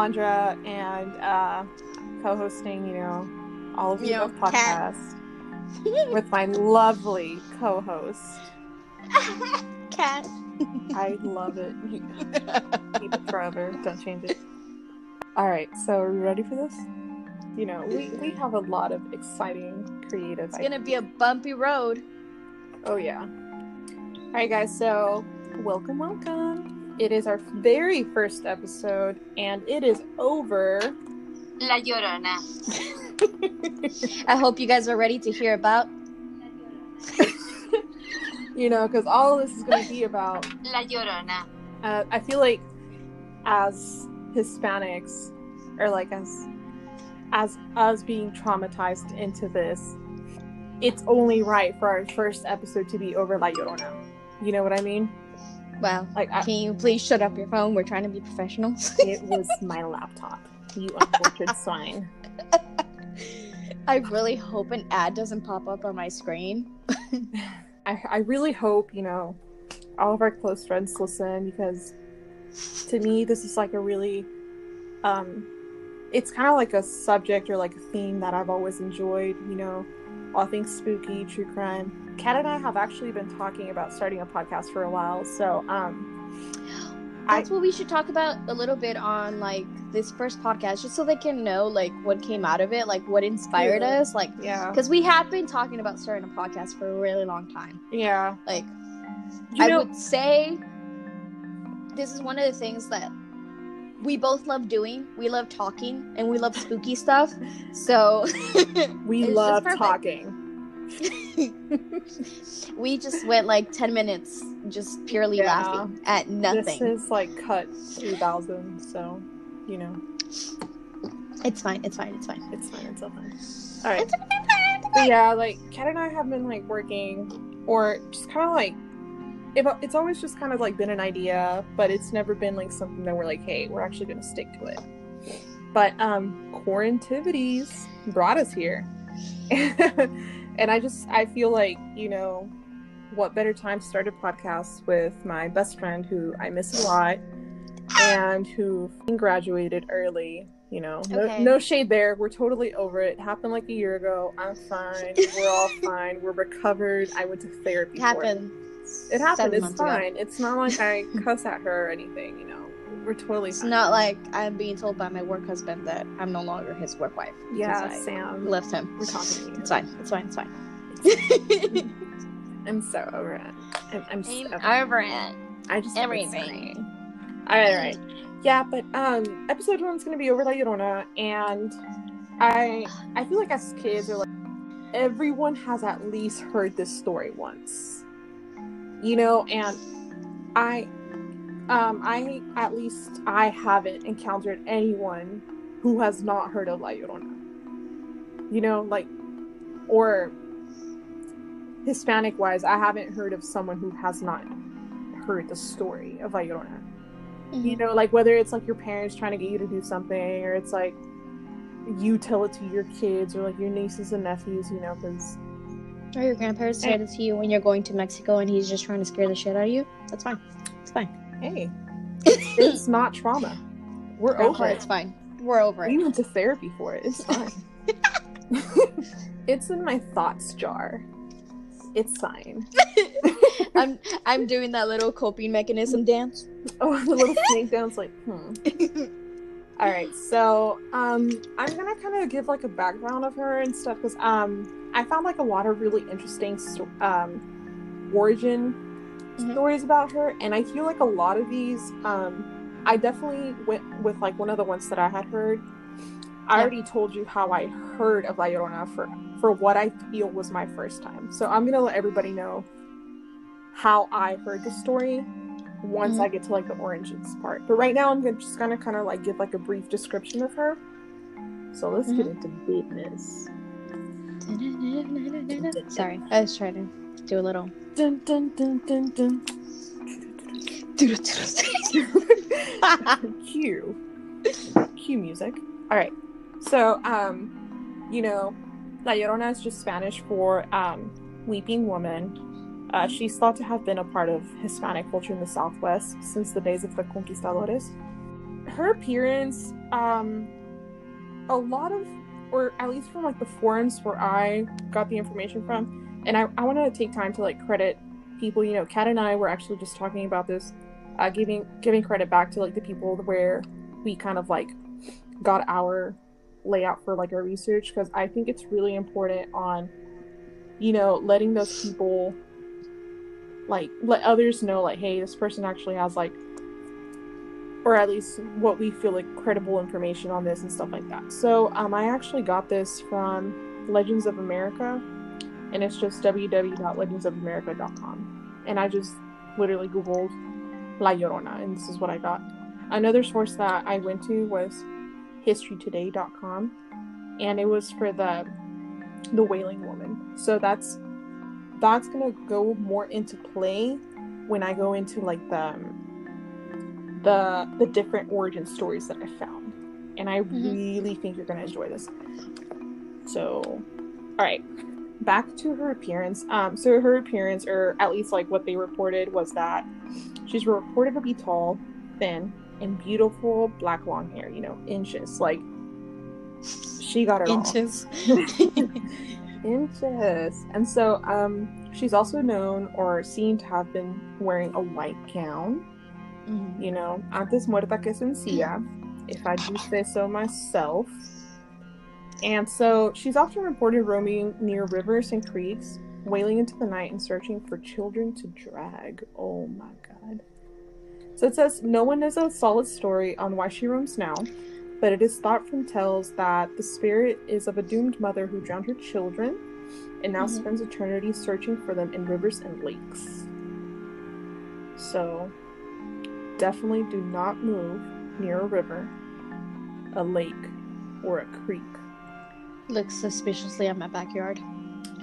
Alondra, and uh, co-hosting, you know, all of you know, podcast with my lovely co-host. Kat. I love it. Keep it forever. Don't change it. All right, so are we ready for this? You know, we, we have a lot of exciting, creative. It's gonna be a bumpy road. Oh yeah. All right, guys. So welcome, welcome. It is our very first episode, and it is over. La Llorona. I hope you guys are ready to hear about. you know, because all this is going to be about. La Llorona. Uh, I feel like as Hispanics, or like as as us being traumatized into this, it's only right for our first episode to be over La Llorona. You know what I mean? Well, Like, I, can you please shut up your phone? We're trying to be professional. it was my laptop. You uncultured swine. I really hope an ad doesn't pop up on my screen. I, I really hope, you know, all of our close friends listen because to me, this is like a really, um, it's kind of like a subject or like a theme that I've always enjoyed, you know, all things spooky, true crime. Kat and I have actually been talking about starting a podcast for a while. So, um, That's what we should talk about a little bit on like this first podcast, just so they can know like what came out of it, like what inspired Yeah. us, like yeah. because we have been talking about starting a podcast for a really long time. Yeah. Like You I know, would say this is one of the things that we both love doing. We love talking and we love spooky stuff. So we love talking. we just went like 10 minutes just purely Yeah. laughing at nothing. This is like cut 3000, so, you know, It's fine. It's fine. It's fine. it's fine. It's all fine. All right. It's fine. But yeah, like Kat and I have been like working, or just kind of like, it, it's always just kind of like been an idea, but it's never been like something that we're like, hey, we're actually gonna stick to it. But um, Quarantivities brought us here, and I just I feel like you know, what better time to start a podcast with my best friend who I miss a lot, and who graduated early. You know, no, Okay. no shade there. We're totally over it. Happened like a year ago. I'm fine. We're all fine. We're recovered. I went to therapy. It happened. It, it happened. It's months ago. fine. It's not like I cuss at her or anything. You know, we're totally It's fine. not like I'm being told by my work husband that I'm no longer his work wife. yeah, Sam. left him. We're talking to you. It's fine. It's fine. It's fine. I'm so over it. I'm, I'm so I'm over it. I just everything. All right, all right. Yeah, but um, episode one's gonna be over La Llorona, and I I feel like as kids or like everyone has at least heard this story once, you know, and I um I at least I haven't encountered anyone who has not heard of La Llorona, you know, like or Hispanic wise, I haven't heard of someone who has not heard the story of La Llorona you know like whether it's like your parents trying to get you to do something or it's like you tell it to your kids or like your nieces and nephews you know because Or your grandparents said it to you when you're going to Mexico and he's just trying to scare the shit out of you. That's fine. It's fine. Hey. It's, not trauma. We're over it. It's fine. We're over we it. went to therapy for it. It's fine. It's in my thoughts jar. It's fine. I'm I'm doing that little coping mechanism dance. oh the little snake dance like hmm. All right so um i'm gonna kind of give like a background of her and stuff because um i found like a lot of really interesting um origin Mhm. stories about her and i feel like a lot of these um i definitely went with like one of the ones that i had heard i Yeah. already told you how i heard of la llorona for for what i feel was my first time so i'm gonna let everybody know how i heard the story once Mhm. I get to like the oranges part. But right now, I'm gonna, just gonna kind of like give like a brief description of her. So let's get into business. Sorry, I was trying to do a little. Dun, dun, dun, dun, dun. Cue. Cue music. All right. So, um, you know, La Llorona is just Spanish for um, weeping woman. Uh, she's thought to have been a part of Hispanic culture in the Southwest since the days of the conquistadores. her appearance, um, a lot of, or at least from like the forums where I got the information from, and I, I want to take time to like credit people. You know, Kat and I were actually just talking about this, uh, giving giving credit back to like the people where we kind of like got our layout for like our research because I think it's really important on, you know, letting those people like let others know like hey this person actually has like or at least what we feel like credible information on this and stuff like that so um, i actually got this from legends of america and it's just www.legendsofamerica.com and i just literally googled la llorona and this is what i got. Another source that i went to was historytoday.com and it was for the the wailing woman. So that's that's gonna go more into play when I go into like the the the different origin stories that I found, and I Mhm. really think you're gonna enjoy this. So, all right, back to her appearance. Um, so her appearance, or at least like what they reported, was that she's reported to be tall, thin, and beautiful black long hair. You know, inches. Like she got it all Inches. inches. And so, um, she's also known or seen to have been wearing a white gown. Mhm. You know, antes muerta que sencilla, if I do say so myself. And so, she's often reported roaming near rivers and creeks, wailing into the night and searching for children to drag. Oh my god. So it says no one knows a solid story on why she roams now, but it is thought from tales that the spirit is of a doomed mother who drowned her children and now Mhm. spends eternity searching for them in rivers and lakes. So, definitely do not move near a river, a lake, or a creek. Looks suspiciously at my backyard.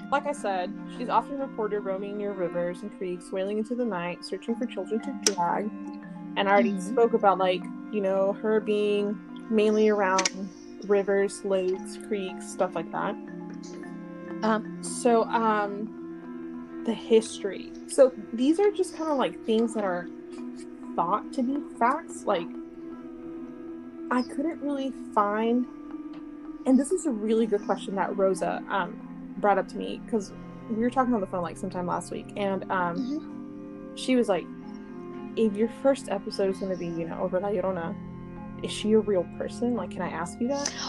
Like I said, she's often reported roaming near rivers and creeks, wailing into the night, searching for children to drag. And I already Mhm. spoke about, like, you know, her being mainly around rivers, lakes, creeks, stuff like that. Um, So, um, the history. So these are just kind of like things that are thought to be facts. Like, I couldn't really find, and this is a really good question that Rosa um brought up to me because we were talking on the phone like sometime last week, and um, Mm-hmm. she was like, "If your first episode is going to be, you know, over La Llorona, is she a real person? Like, can I ask you that?"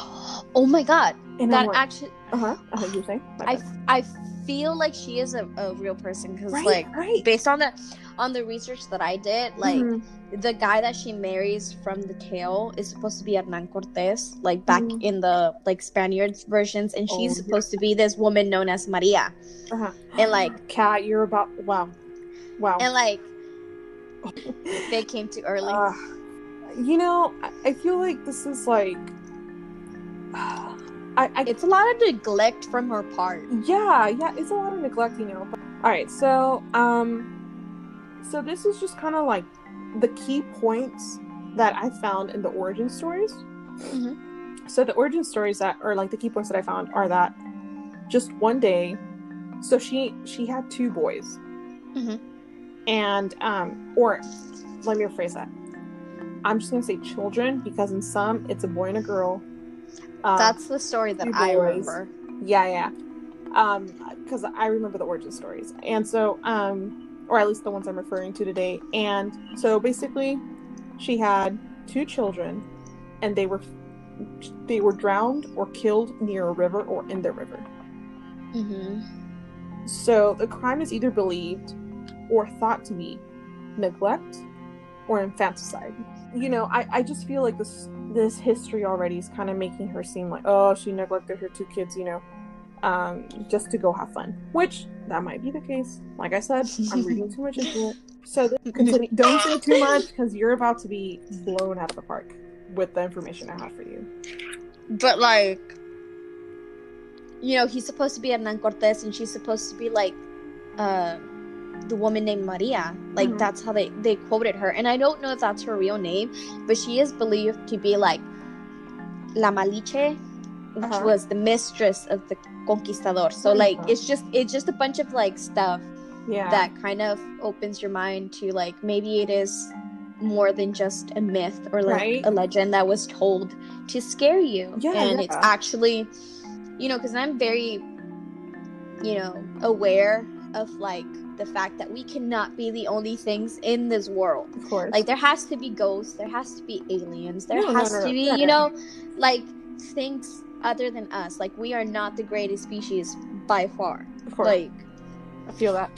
oh my god, And that like, actually, uh huh. Uh-huh, you were saying? I. I feel like she is a, a real person because right, like right. based on the on the research that I did, like Mhm. the guy that she marries from the tale is supposed to be Hernan Cortes, like back Mhm. in the like Spaniards versions, and she's Oh, yeah. supposed to be this woman known as Maria, Uh-huh. and like Kat, you're about wow, wow. and like they came too early. Uh, you know, I, I feel like this is like, I, I it's a lot of neglect from her part. yeah, yeah, it's a lot of neglect, you know. All right, so um, so this is just kind of like the key points that I found in the origin stories. Mhm. So the origin stories that are like the key points that I found are that just one day, so she she had two boys, Mhm. and um, or let me rephrase that. I'm just gonna say children because in some it's a boy and a girl. Um, That's the story that I remember. yeah, yeah. Um, because I remember the origin stories, and so um, or at least the ones I'm referring to today. And so basically, she had two children, and they were they were drowned or killed near a river or in the river. hmm So the crime is either believed or thought to be neglect or infanticide. You know, I, I just feel like this this history already is kind of making her seem like, oh, she neglected her two kids, you know, um, just to go have fun. Which that might be the case. Like I said, I'm reading too much into it. So continue. don't say too much because you're about to be blown out of the park with the information I have for you. But like, you know, he's supposed to be Hernan Cortez, and she's supposed to be like, uh, the woman named Maria. Like Mhm. that's how they they quoted her, and I don't know if that's her real name, but she is believed to be like La Malinche, which Uh-huh. was the mistress of the conquistador. So like, it's just it's just a bunch of like stuff Yeah. that kind of opens your mind to like maybe it is more than just a myth or like Right. a legend that was told to scare you. Yeah, and it's actually, you know, because I'm very, you know, aware of like the fact that we cannot be the only things in this world. Of course. Like there has to be ghosts, there has to be aliens, there No, no, has no, to be, you know, like things other than us. Like we are not the greatest species by far. of course. Like I feel that.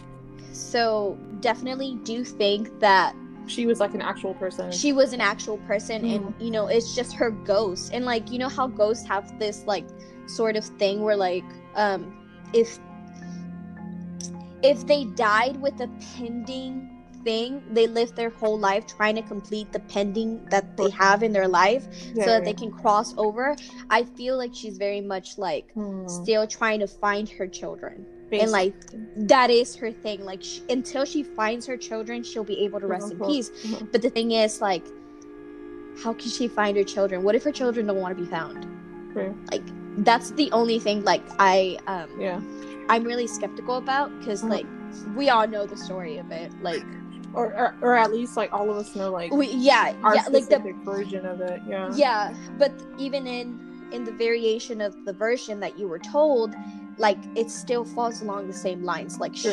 so definitely do think that She was like an actual person. she was an actual person and Mhm. you know it's just her ghost and like you know how ghosts have this like sort of thing where like um if if they died with a pending thing they live their whole life trying to complete the pending that they have in their life Yeah, so that they can cross over i feel like she's very much like Hmm. still trying to find her children and like that is her thing like sh- until she finds her children she'll be able to rest in Mhm. peace Mhm. but the thing is like how can she find her children what if her children don't want to be found True. like that's the only thing like i um Yeah. I'm really skeptical about because like we all know the story of it like Or, or or at least like all of us know like we yeah our yeah like the version of it. Yeah. yeah but even in in the variation of the version that you were told like it still falls along the same lines like she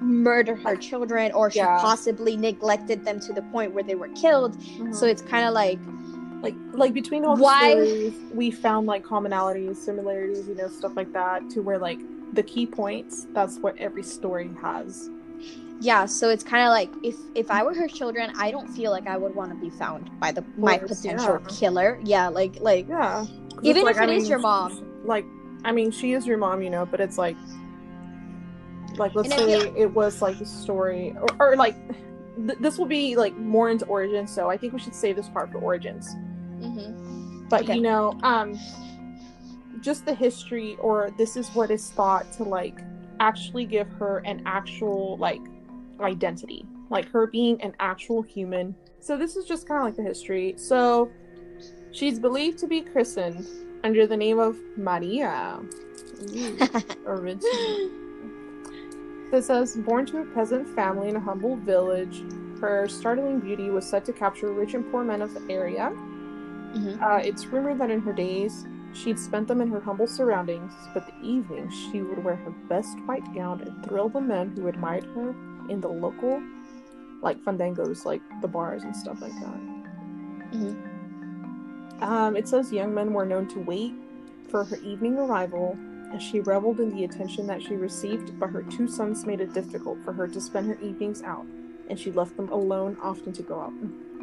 murdered her children or she Yeah. possibly neglected them to the point where they were killed Mhm. so it's kind of like like like between all the Why- stories, we found like commonalities, similarities, you know, stuff like that. To where like the key points, that's what every story has. yeah so it's kind of like if if i were her children i don't feel like i would want to be found by the my potential yeah. killer yeah like like yeah Even it's if it I is your mom. Like, I mean, she is your mom, you know, but it's like, like let's say it was like a story, or, or like, th- this will be like more into origins. So I think we should save this part for origins. mhm. but Okay. you know um just the history or this is what is thought to like actually give her an actual like identity like her being an actual human. So this is just kind of like the history. So she's believed to be christened under the name of maria. Ooh, original it says born to a peasant family in a humble village her startling beauty was said to capture rich and poor men of the area. Mhm. uh, it's rumored that in her days, she'd spent them in her humble surroundings, but the evenings she would wear her best white gown and thrill the men who admired her in the local, like fandangos, like the bars and stuff like that. Mhm. Um, it says young men were known to wait for her evening arrival, and she reveled in the attention that she received, but her two sons made it difficult for her to spend her evenings out, and she left them alone often to go out.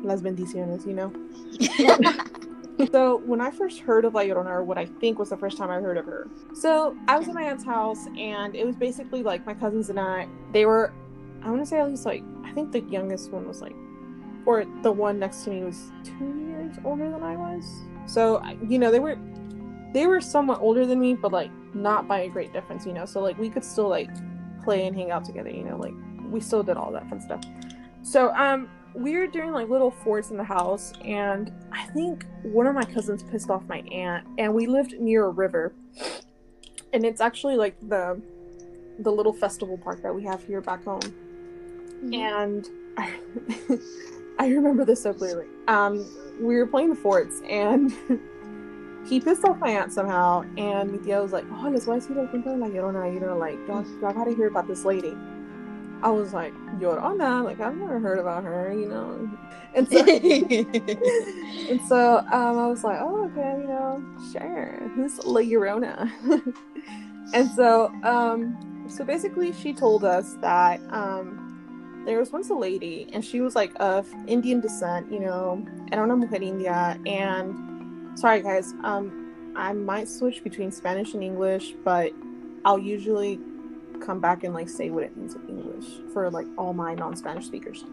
Las bendiciones, you know? So when I first heard of La Llorona, or what I think was the first time I heard of her, so I was at my aunt's house, and it was basically like my cousins and I. They were, I want to say at least like I think the youngest one was like, or the one next to me was two years older than I was. So you know they were, they were somewhat older than me, but like not by a great difference, you know. So like we could still like play and hang out together, you know. Like we still did all that fun stuff. So um we were doing like little forts in the house and i think one of my cousins pissed off my aunt and we lived near a river. And it's actually like the the little festival park that we have here back home. Mhm. and I, I remember this so clearly. Um we were playing the forts and he pissed off my aunt somehow and mi tía was like oh les voy a decir cuento de la llorona you know like y'all gotta hear about this lady I was like, Llorona, like I've never heard about her, you know. And so and so um, I was like, oh, okay, you know, sure. Who's La Llorona? and so um, so basically she told us that um, there was once a lady and she was like of Indian descent, you know, era una mujer india. And sorry guys, um, I might switch between Spanish and English, but I'll usually come back and like say what it means in English for like all my non-Spanish speakers.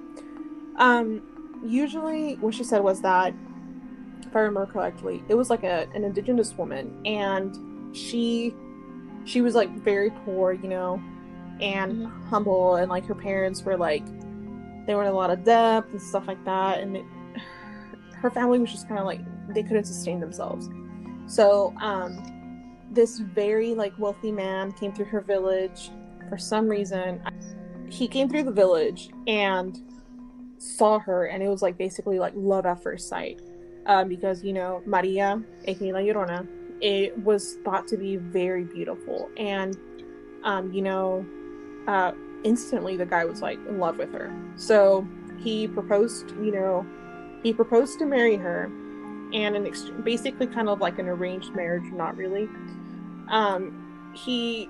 Um, usually what she said was that, if I remember correctly, it was like a an indigenous woman, and she she was like very poor, you know, and humble, and like her parents were like they were in a lot of debt and stuff like that, and it, her family was just kind of like they couldn't sustain themselves. So um, this very like wealthy man came through her village for some reason. He came through the village and saw her, and it was like basically like love at first sight, um, because you know Maria, aka La Llorona, it was thought to be very beautiful, and um, you know, uh, instantly the guy was like in love with her. So he proposed, you know, he proposed to marry her, and an ex- basically kind of like an arranged marriage, not really. Um, he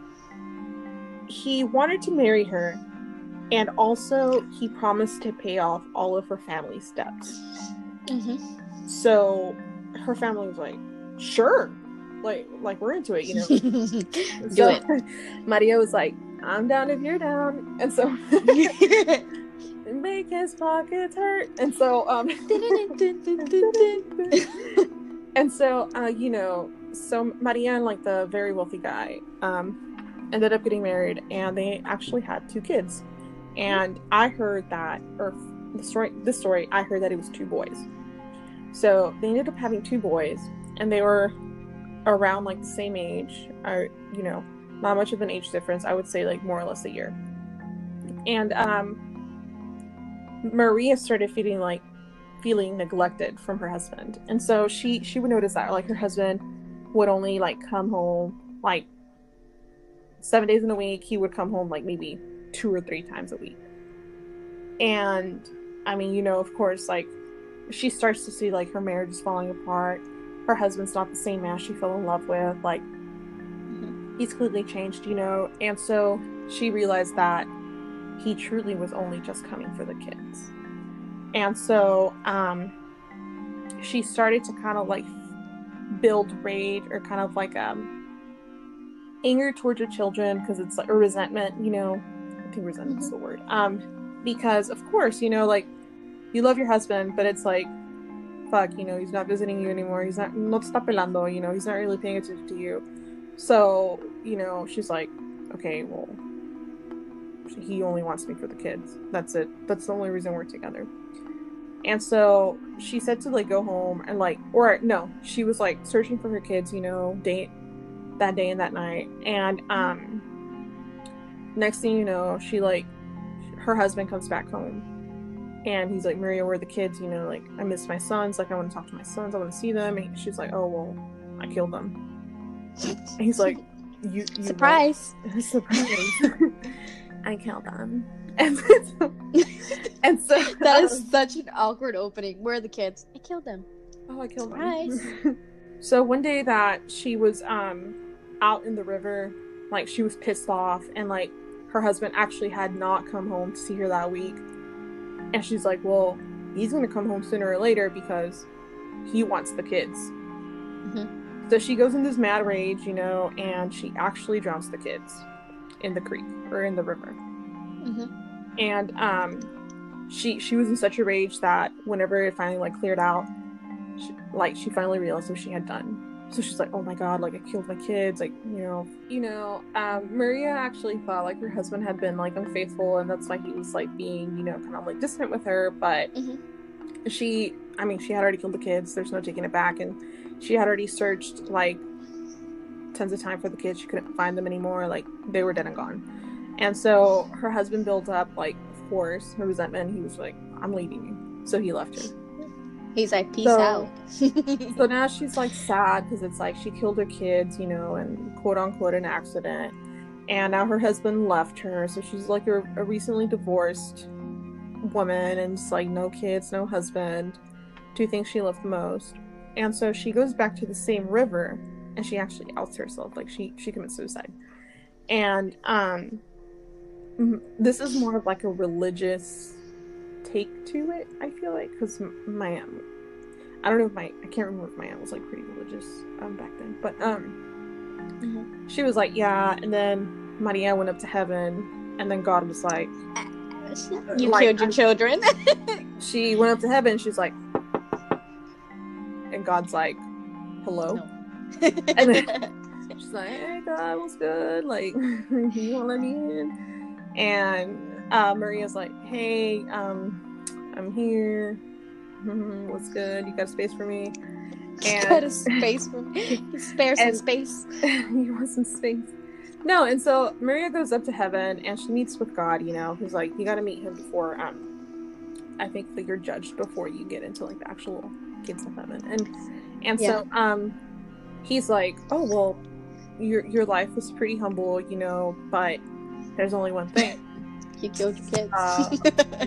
he wanted to marry her, and also he promised to pay off all of her family's debts. Mm-hmm. So her family was like, "Sure." Like, like we're into it, you know. Do so, it. Maria was like, "I'm down if you're down," and so make his pockets hurt. And so, um, and so, uh, you know, so Maria and like the very wealthy guy, um, ended up getting married, and they actually had two kids. And I heard that, or the story, this story, I heard that it was two boys. So they ended up having two boys, and they were around like the same age, or you know, not much of an age difference. I would say like more or less a year. And um, Maria started feeling like feeling neglected from her husband, and so she she would notice that like her husband would only like come home like seven days in a week. He would come home like maybe two or three times a week. And I mean, you know, of course, like she starts to see like her marriage is falling apart. Her husband's not the same man she fell in love with. Like he's clearly changed, you know. And so she realized that he truly was only just coming for the kids. And so um she started to kind of like build rage or kind of like um anger towards your children because it's like a resentment, you know. I think resentment's the word. Um because of course, you know, like you love your husband, but it's like fuck, you know, he's not visiting you anymore. He's not no te está pelando, you know, he's not really paying attention to you. So, you know, she's like, okay, well, he only wants me for the kids. That's it. That's the only reason we're together. And so she said to like go home and like, or no, she was like searching for her kids, you know, day that day and that night. And um, next thing you know, she like, her husband comes back home, and he's like, Maria, where are the kids? You know, like I miss my sons. Like I want to talk to my sons. I want to see them. And she's like, Oh well, I killed them. And he's like, You, you Surprise. surprise. I killed them. And so, and so That is um, such an awkward opening. Where are the kids? I killed them. Oh, I killed Surprise. them. so one day that she was um out in the river, like she was pissed off, and like her husband actually had not come home to see her that week, and she's like, "Well, he's gonna come home sooner or later because he wants the kids." Mm-hmm. So she goes in this mad rage, you know, and she actually drowns the kids in the creek or in the river Mm-hmm. And um she she was in such a rage that whenever it finally like cleared out she, like she finally realized what she had done. So she's like oh my god like i killed my kids like you know. You know um maria actually thought like her husband had been like unfaithful and that's why he was like being you know kind of like distant with her but Mhm. she i mean she had already killed the kids. There's no taking it back. And she had already searched like tons of time for the kids. She couldn't find them anymore. Like they were dead and gone and so her husband built up like force, her resentment. He was like, "I'm leaving you," so he left her. He's like, peace So- out. So now she's like sad because it's like she killed her kids, you know, and quote unquote an accident. And now her husband left her, so she's like a, a recently divorced woman, and it's like no kids, no husband. Two things she loved the most. And so she goes back to the same river, and she actually outs herself, like she she commits suicide. And um, this is more of like a religious take to it. I feel like because my um, I don't know if my I can't remember if my aunt was like pretty religious um back then, but um Mhm. she was like yeah, and then Maria went up to heaven, and then God was like You Like, killed your children. she went up to heaven, she's like, and God's like, hello, And then- she's like hey God, what's good? Like you won't let me in, and uh, Maria's like hey um I'm here. What's good? You got a space for me? And Got a space for spare some space. you want some space. No, and so Maria goes up to heaven and she meets with God, you know, who's like, you gotta meet him before um I think that you're judged before you get into like the actual gates of heaven. And and so um he's like, Oh well, your your life was pretty humble, you know, but there's only one thing. You killed your kids. Uh,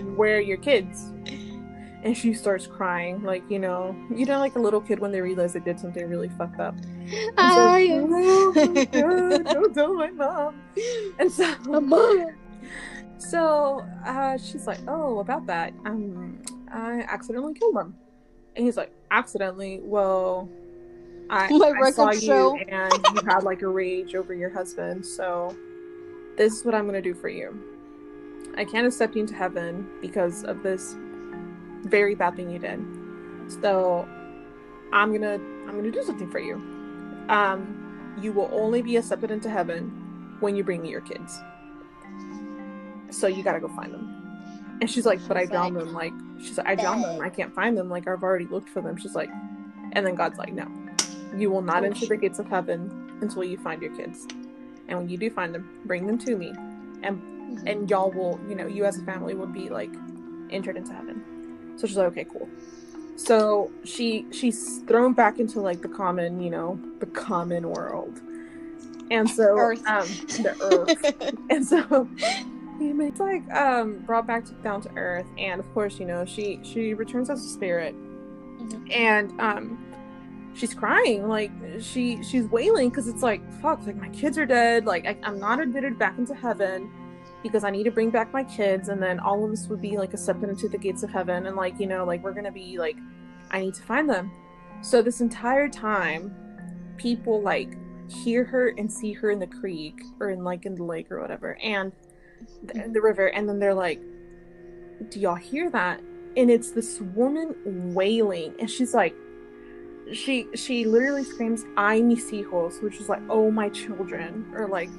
Where are your kids? And she starts crying, like, you know, you know, like a little kid when they realize they did something really fucked up. And so, I "Oh God, don't tell my mom. And so Mama. so uh, she's like, "Oh, about that, um, I accidentally killed him." And he's like, "Accidentally? Well, I, I saw records you, and you had like a rage over your husband. So this is what I'm gonna do for you. I can't accept you into heaven because of this very bad thing you did. So I'm gonna I'm gonna do something for you. Um, you will only be accepted into heaven when you bring me your kids." so you gotta go find them. And she's like, but I drowned them. Like, she's like, I drowned them. I can't find them. Like, I've already looked for them. She's like, and then God's like, no, you will not Oh, enter the gates of heaven until you find your kids. And when you do find them, bring them to me, and and y'all will, you know, you as a family will be like entered into heaven. So she's like, okay, cool. So she she's thrown back into like the common, you know, the common world. And so Earth. um the earth. and so it's like um brought back to, down to earth and of course you know she she returns as a spirit Mhm. and um she's crying like she she's wailing because it's like fuck like my kids are dead like I, i'm not admitted back into heaven because i need to bring back my kids and then all of us would be like accepted into the gates of heaven and like you know like we're gonna be like i need to find them. So this entire time people like hear her and see her in the creek or in like in the lake or whatever and the, mm-hmm. the river and then they're like do y'all hear that? And it's this woman wailing and she's like she she literally screams ay mis hijos which is like oh my children or like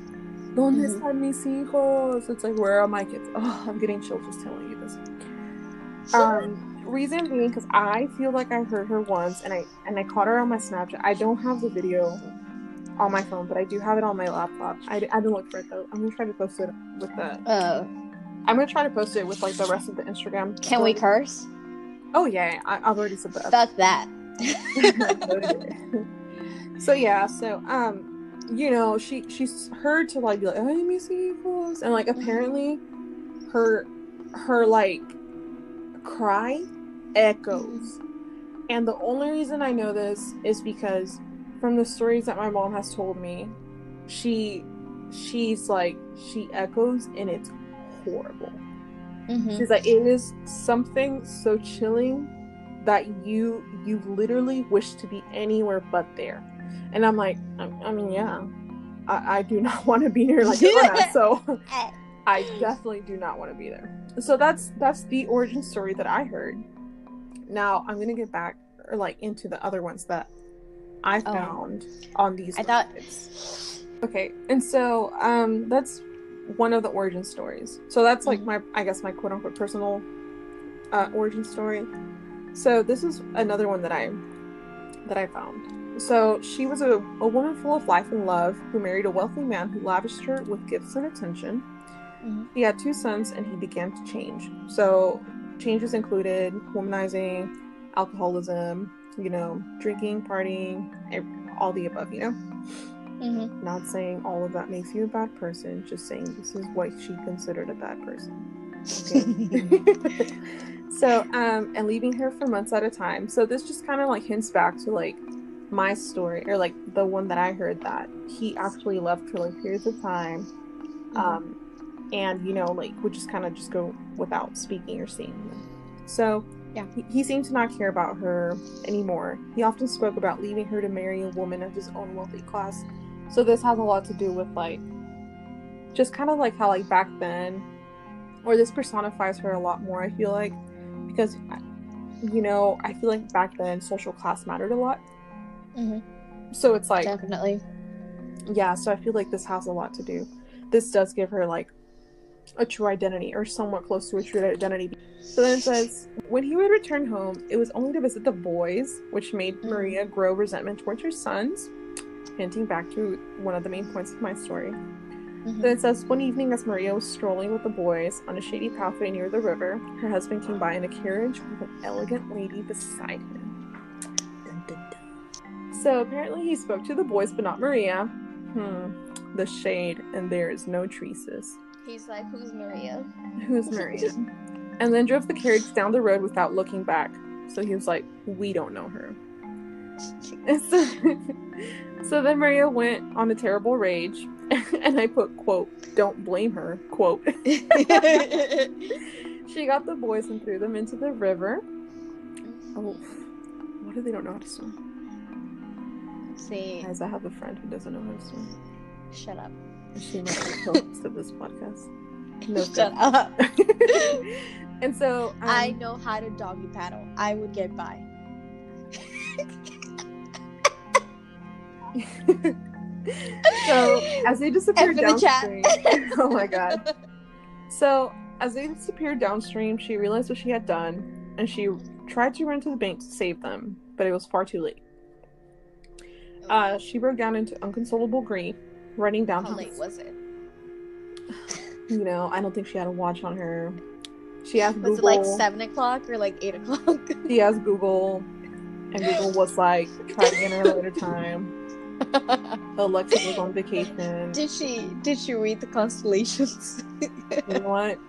donde Mhm. están mis hijos it's like where are my kids? Oh i'm getting chills just telling you this. Um reason being because i feel like i heard her once and i and i caught her on my snapchat. I don't have the video on my phone but i do have it on my laptop. I, I didn't look for it though. I'm gonna try to post it with the Uh, i'm gonna try to post it with like the rest of the instagram can we curse? oh yeah I, i've already said that. Fuck that. so yeah so um you know she she's heard to like be like oh let me see hijos and like apparently her her like cry echoes. And the only reason i know this is because from the stories that my mom has told me she she's like she echoes and it's horrible. Mhm. She's like, it is something so chilling that you you literally wish to be anywhere but there. And I'm like, I, I mean, yeah, I, I do not want to be near like so Eh. I definitely do not want to be there. So that's that's the origin story that I heard. Now I'm gonna get back or like into the other ones that I Oh. found on these. I thought- websites. Okay, and so um, that's one of the origin stories. So that's like Mhm. my, I guess, my quote unquote personal uh, origin story. So this is another one that I that I found. So she was a, a woman full of life and love who married a wealthy man who lavished her with gifts and attention. Mhm. He had two sons and he began to change. So changes included womanizing, alcoholism, you know, drinking, partying, all the above, you know. Mhm. Not saying all of that makes you a bad person, just saying this is what she considered a bad person. Okay. so, um, and leaving her for months at a time. So this just kind of like hints back to like my story, or like the one that I heard that he actually left for like periods of time, um, and you know, like would just kind of just go without speaking or seeing them. So. Yeah. He, he seemed to not care about her anymore. He often spoke about leaving her to marry a woman of his own wealthy class. So this has a lot to do with like just kind of like how like back then or this personifies her a lot more i feel like because you know i feel like back then social class mattered a lot Mhm. so it's like Definitely. yeah so i feel like this has a lot to do this does give her like a true identity or somewhat close to a true identity so then it says when he would return home it was only to visit the boys which made Mhm. maria grow resentment towards her sons hinting back to one of the main points of my story Mhm. Then it says one evening as Maria was strolling with the boys on a shady pathway near the river, her husband came by in a carriage with an elegant lady beside him. Dun, dun, dun. So apparently he spoke to the boys, but not Maria. Hmm. The shade, and there is no traces. He's like, "Who's Maria?" Who's Maria? and then drove the carriage down the road without looking back. So he was like, "We don't know her." So, so then Maria went on a terrible rage, and I put quote, "Don't blame her." Quote. She got the boys and threw them into the river. Oh, what if they don't know how to swim? See, Guys, I have a friend who doesn't know how to swim. shut up. She might be co-host of this podcast. No, Shut up. and so um, I know how to doggy paddle. I would get by. So as they disappeared F in the downstream, oh my god. So as they disappeared downstream, she realized what she had done, and she tried to run to the bank to save them, but it was far too late. Uh, she broke down into inconsolable grief, running down How to late was it? you know, I don't think she had a watch on her. She asked Was Google. it like seven o'clock or like eight o'clock? She asked Google, and Google was like, "Try again at a later time." Alexa was on vacation. did she did she read the constellations? You know what?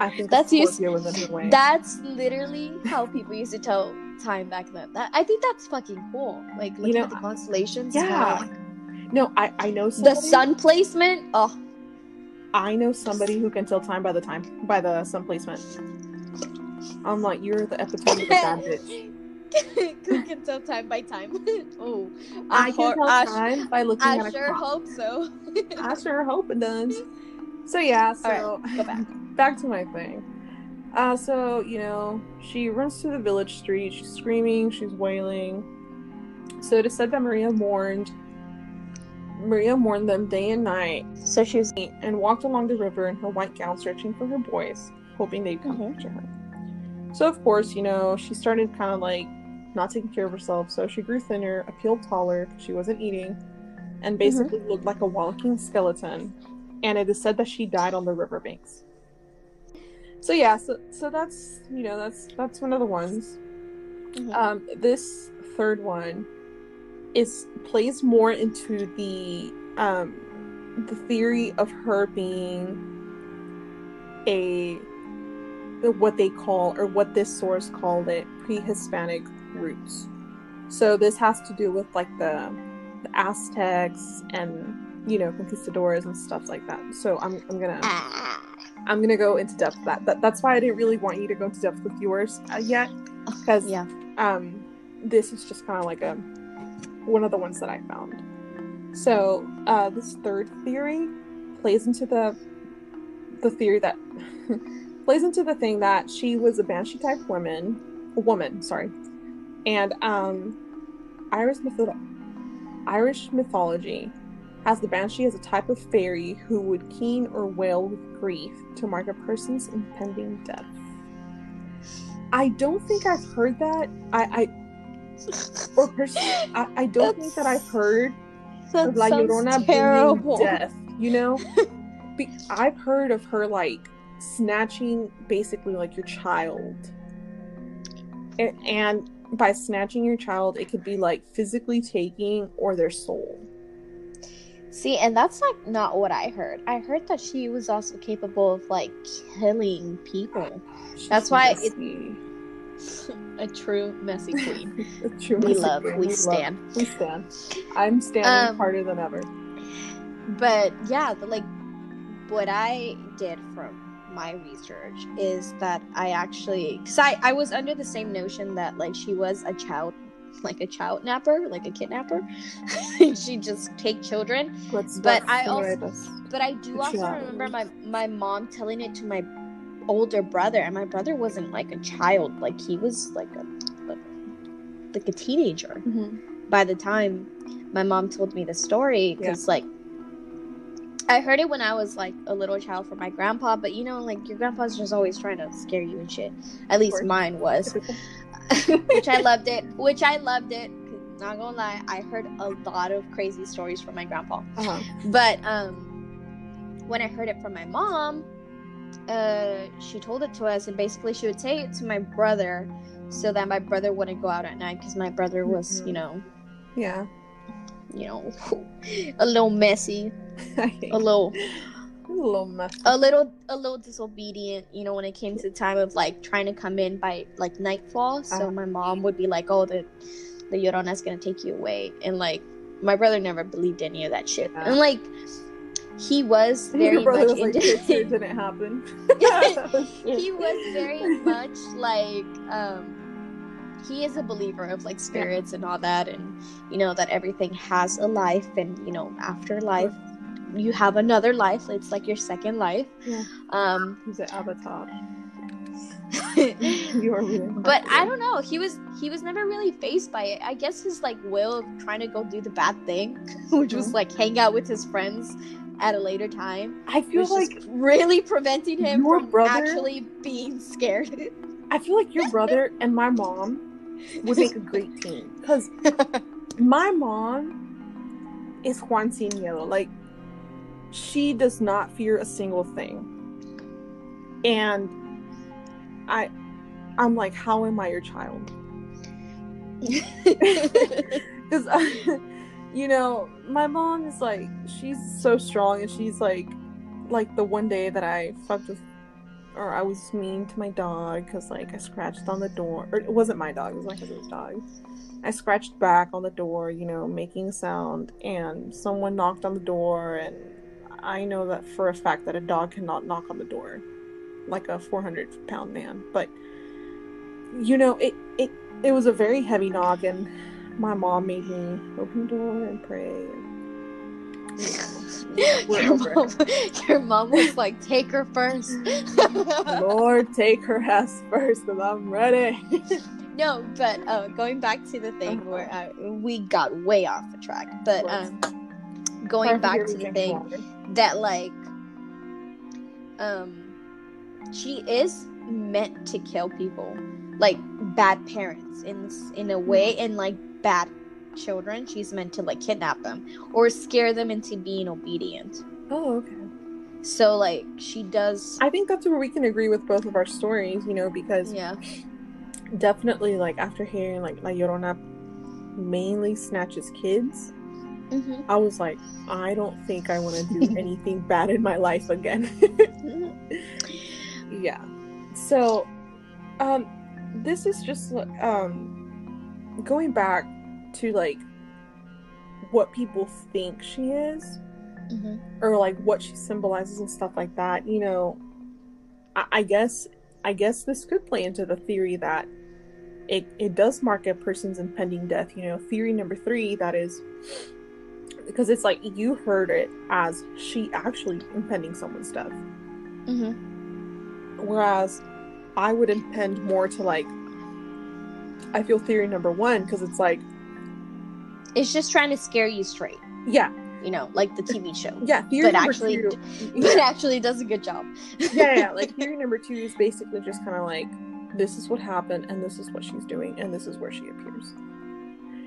I think That's used- was in her way. That's literally how people used to tell time back then. That I think that's fucking cool. Like looking know, at the constellations. yeah. like, no, I I know the sun placement. Oh, I know somebody who can tell time by the time by the sun placement. I'm like, you're the epitome of a bad bitch. who can tell time by time? oh, I I, can tell I, time by looking at I sure hope so. I sure hope it does. So yeah, so Go back. back to my thing. Uh, so you know, she runs to the village street. She's screaming. She's wailing. So it is said that Maria mourned. Maria mourned them day and night, So she was. and walked along the river in her white gown, searching for her boys, hoping they'd come Mhm. back to her. So of course, you know, she started kind of like not taking care of herself. So she grew thinner, appealed taller because she wasn't eating, and basically looked like a walking skeleton. And it is said that she died on the riverbanks. So yeah, so so that's you know that's that's one of the ones. Mhm. Um, this third one is plays more into the um the theory of her being a what they call or what this source called it pre-Hispanic roots. So this has to do with like the, the Aztecs and you know conquistadors and stuff like that. So I'm I'm gonna. I'm gonna go into depth that. that that's why I didn't really want you to go into depth with yours uh, yet because Yeah. um this is just kind of like a one of the ones that I found. So uh, this third theory plays into the the theory that plays into the thing that she was a banshee type woman, a woman, sorry, and um, Irish Irish mythology has the banshee as a type of fairy who would keen or wail with grief to mark a person's impending death. I don't think I've heard that. I, I or personally, I, I don't think that I've heard That of La Llorona terrible. death. You know, Be- I've heard of her like snatching basically like your child, and by snatching your child, it could be like physically taking or their soul. See, and that's like not what I heard. I heard that she was also capable of like killing people. She's That's why it- messy. A true messy queen. A true we messy love, queen. we love- stand. we stand. I'm standing Um, harder than ever. But yeah, the, like what I did from my research is that I actually, because I I was under the same notion that like she was a child, like a child napper, like a kidnapper. she just take children. Let's, but let's I also-. But I do also child. remember my my mom telling it to my older brother, and my brother wasn't like a child; like he was like a like, like a teenager by the time my mom told me the story because like I heard it when I was like a little child from my grandpa, but you know, like your grandpa's just always trying to scare you and shit. At least mine was, which I loved it. Which I loved it. Not gonna lie, I heard a lot of crazy stories from my grandpa. Uh-huh. But um, when I heard it from my mom, uh, she told it to us, and basically she would say it to my brother, so that my brother wouldn't go out at night because my brother was, Mhm. you know, Yeah. you know, a little messy, a little, a little mess. a little, a little disobedient. You know, when it came to the time of like trying to come in by like nightfall. So Uh-huh. my mom would be like, "Oh, the the Llorona's gonna take you away," and like my brother never believed any of that shit, Yeah. and like he was very much was like, into. "It didn't happen. he was very much like um he is a believer of like spirits and all that and you know that everything has a life and you know after life you have another life it's like your second life Yeah. um He's an avatar. but You are really i don't know he was he was never really faced by it i guess his like will of trying to go do the bad thing which was Mhm. like hang out with his friends at a later time I feel like really preventing him from brother- actually being scared I feel like your brother and my mom would make a great team because my mom is Juan Sin Miedo. Like, she does not fear a single thing, and I, I'm like, how am I your child? Because, uh, you know, my mom is like, she's so strong, and she's like, like the one day that I fucked with, or I was mean to my dog because, like, I scratched on the door, or it wasn't my dog, it was my cousin's dog. I scratched back on the door, you know, making a sound, and someone knocked on the door, and I know that for a fact that a dog cannot knock on the door like a 400 pound man, but you know, it, it, it was a very heavy knock, and my mom made me open the door and pray. And, you know, your, mom, your mom was like, take her first. Lord, take her ass first, because I'm ready. no, but uh, going back to the thing Uh-huh. where uh, we got way off the track, but um, going back to the thing that like, um, she is meant to kill people, like bad parents in in a way, and like bad children. She's meant to like kidnap them or scare them into being obedient. Oh, okay. So like she does. I think that's where we can agree with both of our stories, you know, because Yeah. definitely, like, after hearing, like, La Llorona mainly snatches kids, hmm I was like, I don't think I want to do anything bad in my life again. yeah. So, um, this is just um, going back to like what people think she is, hmm or like what she symbolizes and stuff like that. You know, I, I guess, I guess this could play into the theory that it it does mark a person's impending death. You know, theory number three that is because it's like you heard it as she actually impending someone's death. hmm Whereas I would impend more to like, I feel theory number one because it's like, It's just trying to scare you straight, yeah, you know, like the TV show. yeah, theory But number actually- two, But yeah, actually does a good job. yeah, yeah, like theory number two is basically just kind of like, this is what happened and this is what she's doing and this is where she appears.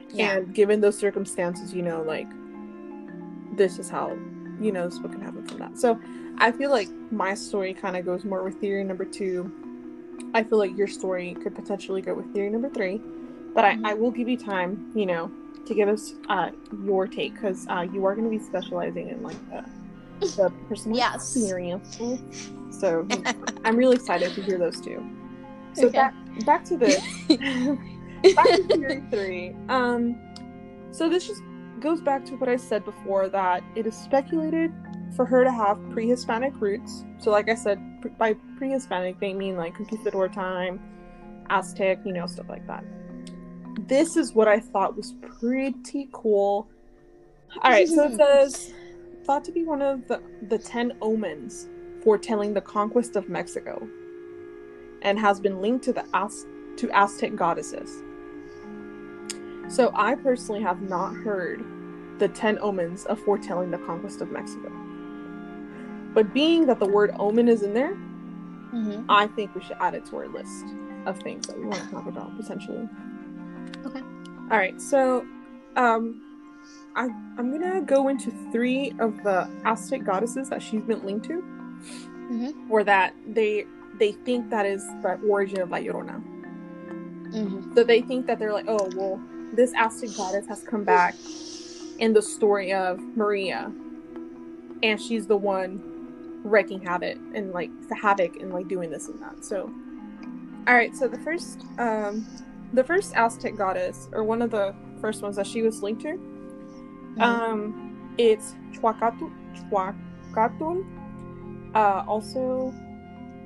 yeah. And given those circumstances, you know, like, this is how, you know, this is what can happen from that. So I feel like my story kind of goes more with theory number two. I feel like your story could potentially go with theory number three. But I, Mhm. I will give you time, you know, to give us uh, your take because uh, you are going to be specializing in like the, the personal Yes. experience. So I'm really excited to hear those two. So Okay. back back to this. back to theory three. Um, so this just goes back to what I said before that it is speculated for her to have pre-Hispanic roots. So, like I said, pre- by pre-Hispanic they mean like conquistador time, Aztec, you know, stuff like that. This is what I thought was pretty cool. All right, so it says thought to be one of the the ten omens foretelling the conquest of Mexico, and has been linked to the Az- to Aztec goddesses. So I personally have not heard the 10 omens of foretelling the conquest of Mexico. But being that the word omen is in there, Mhm. I think we should add it to our list of things that we want to talk about potentially. Okay. All right. So, um I I'm gonna go into three of the Aztec goddesses that she's been linked to, Mhm. or that they they think that is the origin of La Llorona. Mhm. So they think that they're like, oh well, this Aztec goddess has come back in the story of Maria, and she's the one wreaking havoc and like the havoc and like doing this and that. So, all right. So the first, um, the first Aztec goddess, or one of the first ones that she was linked to, Mhm. um, it's Chuacatu, Chuacatun, uh, also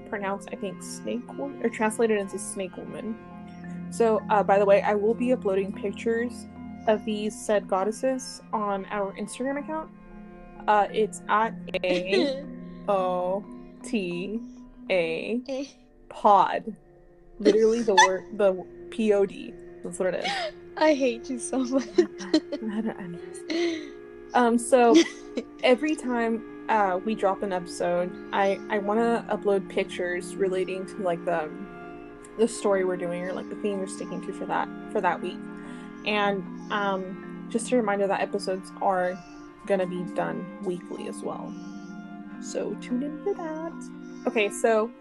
pronounced, I think, snake woman, or translated into snake woman. So, uh, by the way, I will be uploading pictures of these said goddesses on our Instagram account. Uh, it's at a o t a pod. Literally the word the p o d. That's what it is. I hate you so much. I don't understand. Um, so every time uh, we drop an episode, I I want to upload pictures relating to like the the story we're doing or like the theme we're sticking to for that for that week, and um, just a reminder that episodes are gonna be done weekly as well. So tune in for that. Okay, so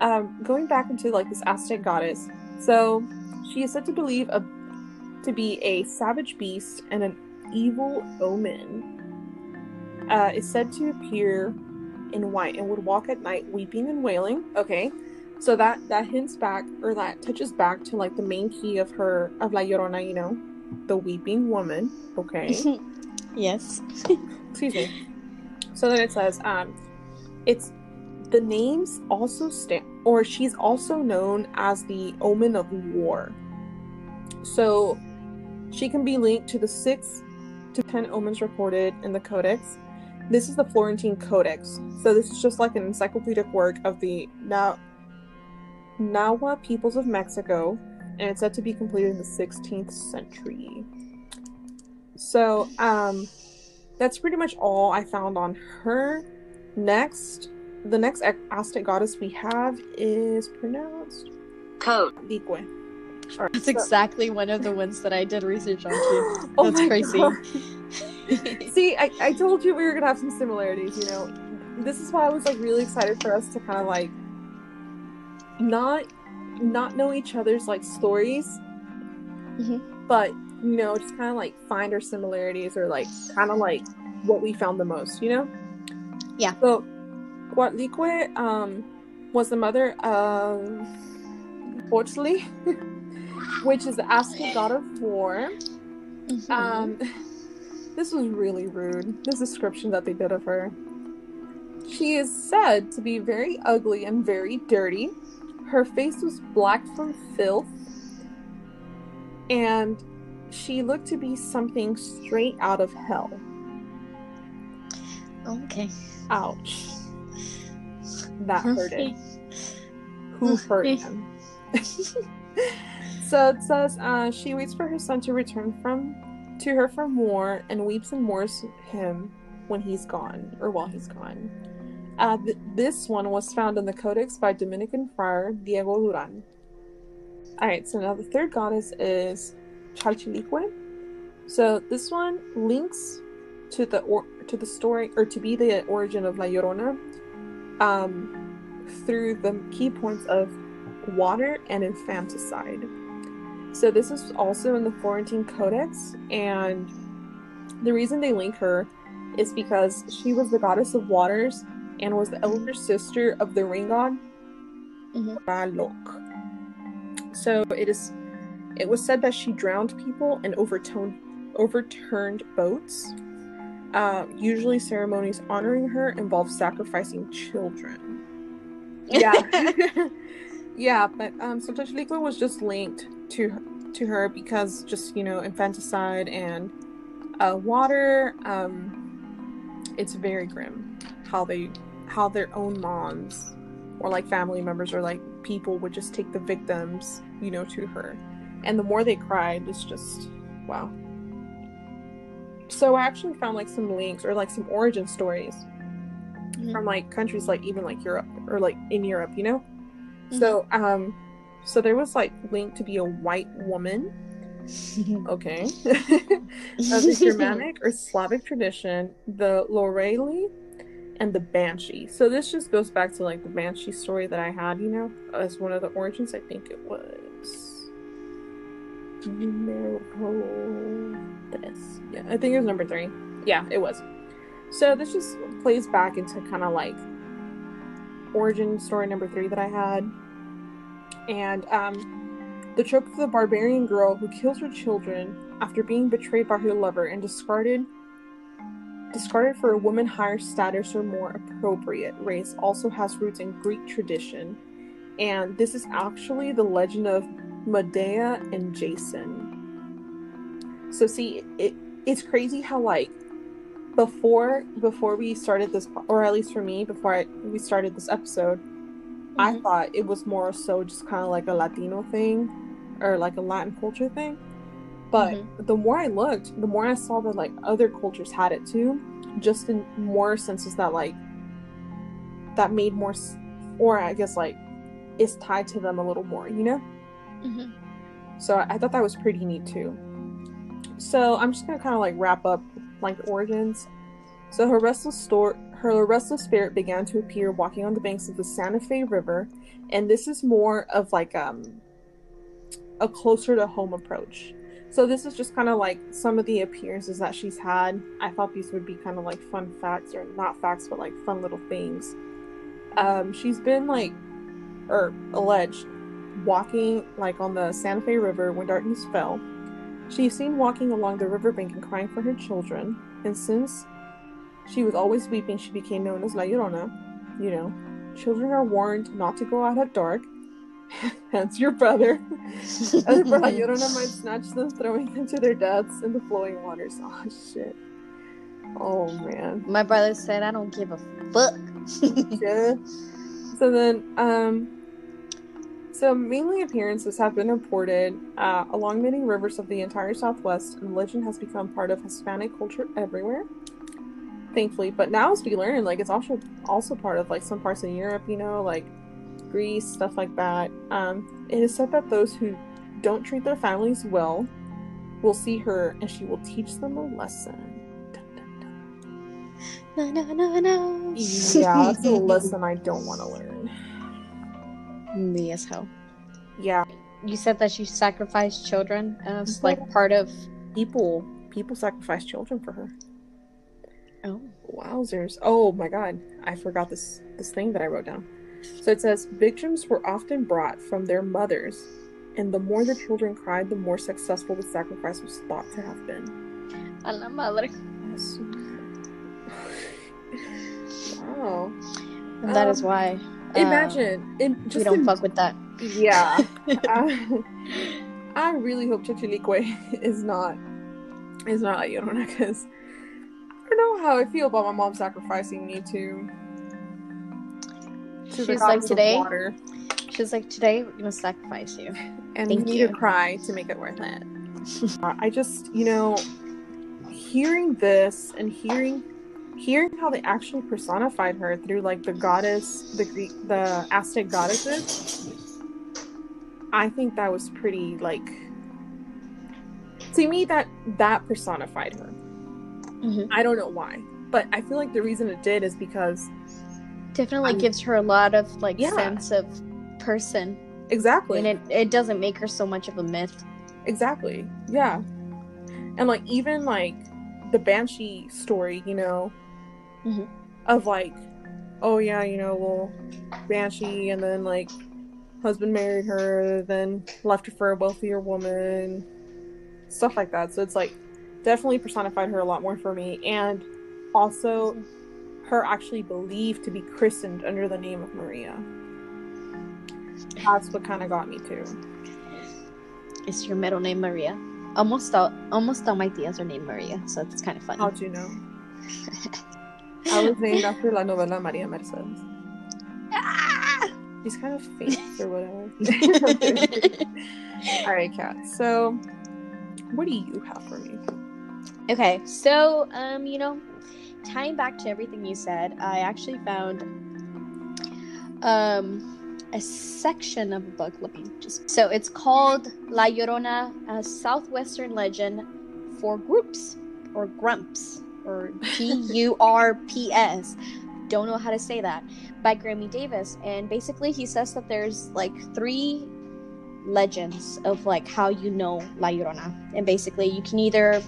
um, going back into like this Aztec goddess, so she is said to believe a to be a savage beast and an evil omen. Uh, is said to appear in white and would walk at night weeping and wailing. Okay, so that that hints back or that touches back to like the main key of her of La Llorona, you know, the weeping woman. Okay, yes. excuse me. So then it says, um, it's the names also stand, or she's also known as the omen of war. So she can be linked to the six to ten omens recorded in the Codex. This is the Florentine Codex. So this is just like an encyclopedic work of the now Nahua peoples of Mexico, and it's said to be completed in the 16th century. So, um, that's pretty much all I found on her. Next, the next Ac- Aztec goddess we have is pronounced Code. Lique. All right, That's so- exactly one of the ones that I did research on too. Oh That's my crazy. See, I, I told you we were gonna have some similarities, you know. This is why I was like really excited for us to kind of like not not know each other's like stories, Mhm. but you know, just kind of like find our similarities or like kind of like what we found the most, you know? Yeah. So Coatlicue um was the mother of Huachtli, which is the Aztec god of war. Mhm. Um, this was really rude. This description that they did of her. She is said to be very ugly and very dirty. Her face was black from filth, and she looked to be something straight out of hell. okay. Ouch. That hurt him. Who hurt him? so it says uh, she waits for her son to return from to her from war and weeps and mourns him when he's gone or while he's gone. Uh, th- this one was found in the Codex by Dominican friar Diego Duran. All right, so now the third goddess is Chalchilicue. So this one links to the or- to the story or to be the origin of La Llorona um, through the key points of water and infanticide. So this is also in the Florentine Codex, and the reason they link her is because she was the goddess of waters and was the elder sister of the rain god Mhm. Balok. So it is it was said that she drowned people and overturned overturned boats. Uh, usually ceremonies honoring her involve sacrificing children. Yeah. yeah, but um so Tashliqua was just linked to to her because just, you know, infanticide and uh water, um it's very grim how they how their own moms or like family members or like people would just take the victims, you know, to her. And the more they cried, it's just wow. So I actually found like some links or like some origin stories Mhm. from like countries like even like Europe or like in Europe, you know? So um so there was like linked to be a white woman Okay. of the Germanic or Slavic tradition, the Lorelei and the Banshee. So this just goes back to like the Banshee story that I had, you know, as one of the origins. I think it was tres. Yeah, I think it was number three. Yeah, it was. So this just plays back into kind of like origin story number three that I had. And um, the trope of the barbarian girl who kills her children after being betrayed by her lover and discarded discarded for a woman higher status or more appropriate race also has roots in Greek tradition. And this is actually the legend of Medea and Jason. So see, it it's crazy how like before before we started this or at least for me before I, we started this episode mm-hmm. i thought it was more so just kind of like a latino thing or like a latin culture thing but mm-hmm. the more i looked the more i saw that like other cultures had it too just in more senses that like that made more or i guess like is tied to them a little more you know mm-hmm. so I, I thought that was pretty neat too so i'm just gonna kind of like wrap up like origins. So her restless store her restless spirit began to appear walking on the banks of the Santa Fe River, and this is more of like um a closer to home approach. So this is just kind of like some of the appearances that she's had. I thought these would be kind of like fun facts or not facts, but like fun little things. Um, she's been like, or alleged, walking like on the Santa Fe River when darkness fell She's seen walking along the riverbank and crying for her children, and since she was always weeping, she became known as La Llorona. You know, children are warned not to go out at dark. Hence your brother. As La Llorona might snatch them, throwing them to their deaths in the flowing waters. Oh, shit. Oh, man. My brother said, I don't give a fuck. yeah. So then, um, so, mainly appearances have been reported uh, along many rivers of the entire Southwest, and legend has become part of Hispanic culture everywhere. Thankfully, but now as we learn, like it's also also part of like some parts of Europe, you know, like Greece, stuff like that. Um, it is said that those who don't treat their families well will see her, and she will teach them a lesson. No, no, no, no. Yeah, that's a lesson I don't want to learn. Me as hell. Yeah. You said that she sacrificed children as like part of people. People sacrifice children for her. Oh. Wowzers. Oh my god. I forgot this this thing that I wrote down. So it says victims were often brought from their mothers, and the more the children cried, the more successful the sacrifice was thought to have been. A la madre. wow. And that um, is why Imagine. Uh, just we don't in, fuck with that. Yeah. I, I, really hope Chichilicue is not is not like Llorona because I don't know how I feel about my mom sacrificing me to. To she's like today. Water. She's like today we're gonna sacrifice you, and Thank you to cry to make it worth it. I just you know, hearing this and hearing hearing how they actually personified her through like the goddess, the Greek, the Aztec goddesses, I think that was pretty like to me that that personified her. Mm-hmm. I don't know why, but I feel like the reason it did is because definitely gives her a lot of like yeah. sense of person. Exactly, and it it doesn't make her so much of a myth. Exactly. Yeah, and like even like the banshee story, you know, mm-hmm. of like, oh yeah, you know, well, Banshee, and then like husband married her, then left her for a wealthier woman, stuff like that. So it's like definitely personified her a lot more for me, and also her actually believed to be christened under the name of Maria. That's what kind of got me too. Is your middle name Maria? Almost all, almost all my tias are named Maria, so it's kind of funny. How'd you know? I was named after La Novela Maria Mercedes. Ah! He's kind of famous or whatever. All right, Kat. So, what do you have for me? Okay, so um, you know, tying back to everything you said, I actually found um a section of a book. Let me just. So it's called La Llorona, a Southwestern legend for groups or grumps or G U R P S. Don't know how to say that by Graham Davis. And basically, he says that there's like three legends of like how you know La Llorona. And basically, you can either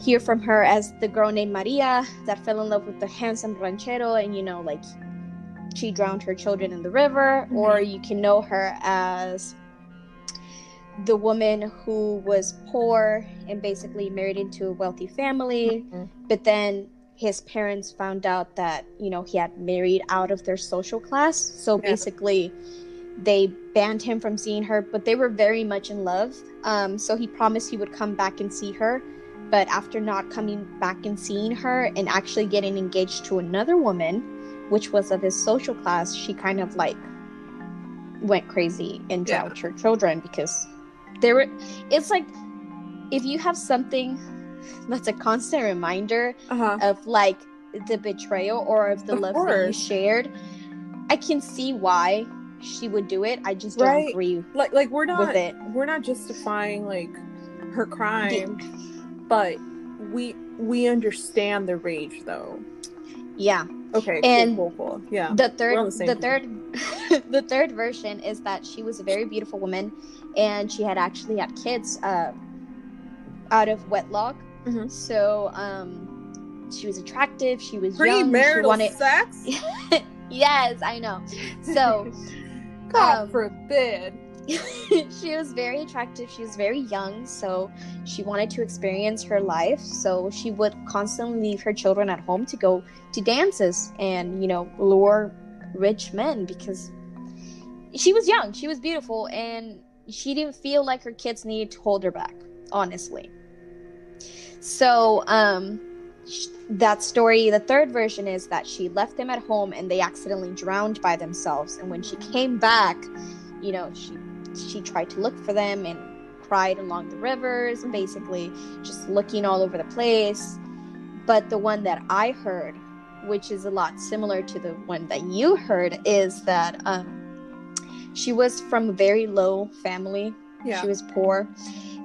hear from her as the girl named Maria that fell in love with the handsome ranchero and you know like she drowned her children in the river mm-hmm. or you can know her as the woman who was poor and basically married into a wealthy family mm-hmm. but then his parents found out that you know he had married out of their social class so yeah. basically they banned him from seeing her but they were very much in love um, so he promised he would come back and see her but after not coming back and seeing her and actually getting engaged to another woman, which was of his social class, she kind of like went crazy and drowned yeah. her children because there were it's like if you have something that's a constant reminder uh-huh. of like the betrayal or of the of love course. that you shared, I can see why she would do it. I just don't right. agree. Like like we're not with it. we're not justifying like her crime. But we we understand the rage though. Yeah. Okay. And cool, cool, cool. yeah, the third, the, the third, the third version is that she was a very beautiful woman, and she had actually had kids uh, out of wedlock. Mm-hmm. So um, she was attractive. She was young. She wanted sex. yes, I know. So, God um, forbid. she was very attractive. She was very young, so she wanted to experience her life. So she would constantly leave her children at home to go to dances and, you know, lure rich men because she was young, she was beautiful, and she didn't feel like her kids needed to hold her back, honestly. So, um, that story, the third version is that she left them at home and they accidentally drowned by themselves. And when she came back, you know, she she tried to look for them and cried along the rivers, basically just looking all over the place. But the one that I heard, which is a lot similar to the one that you heard, is that um, she was from a very low family. Yeah. She was poor,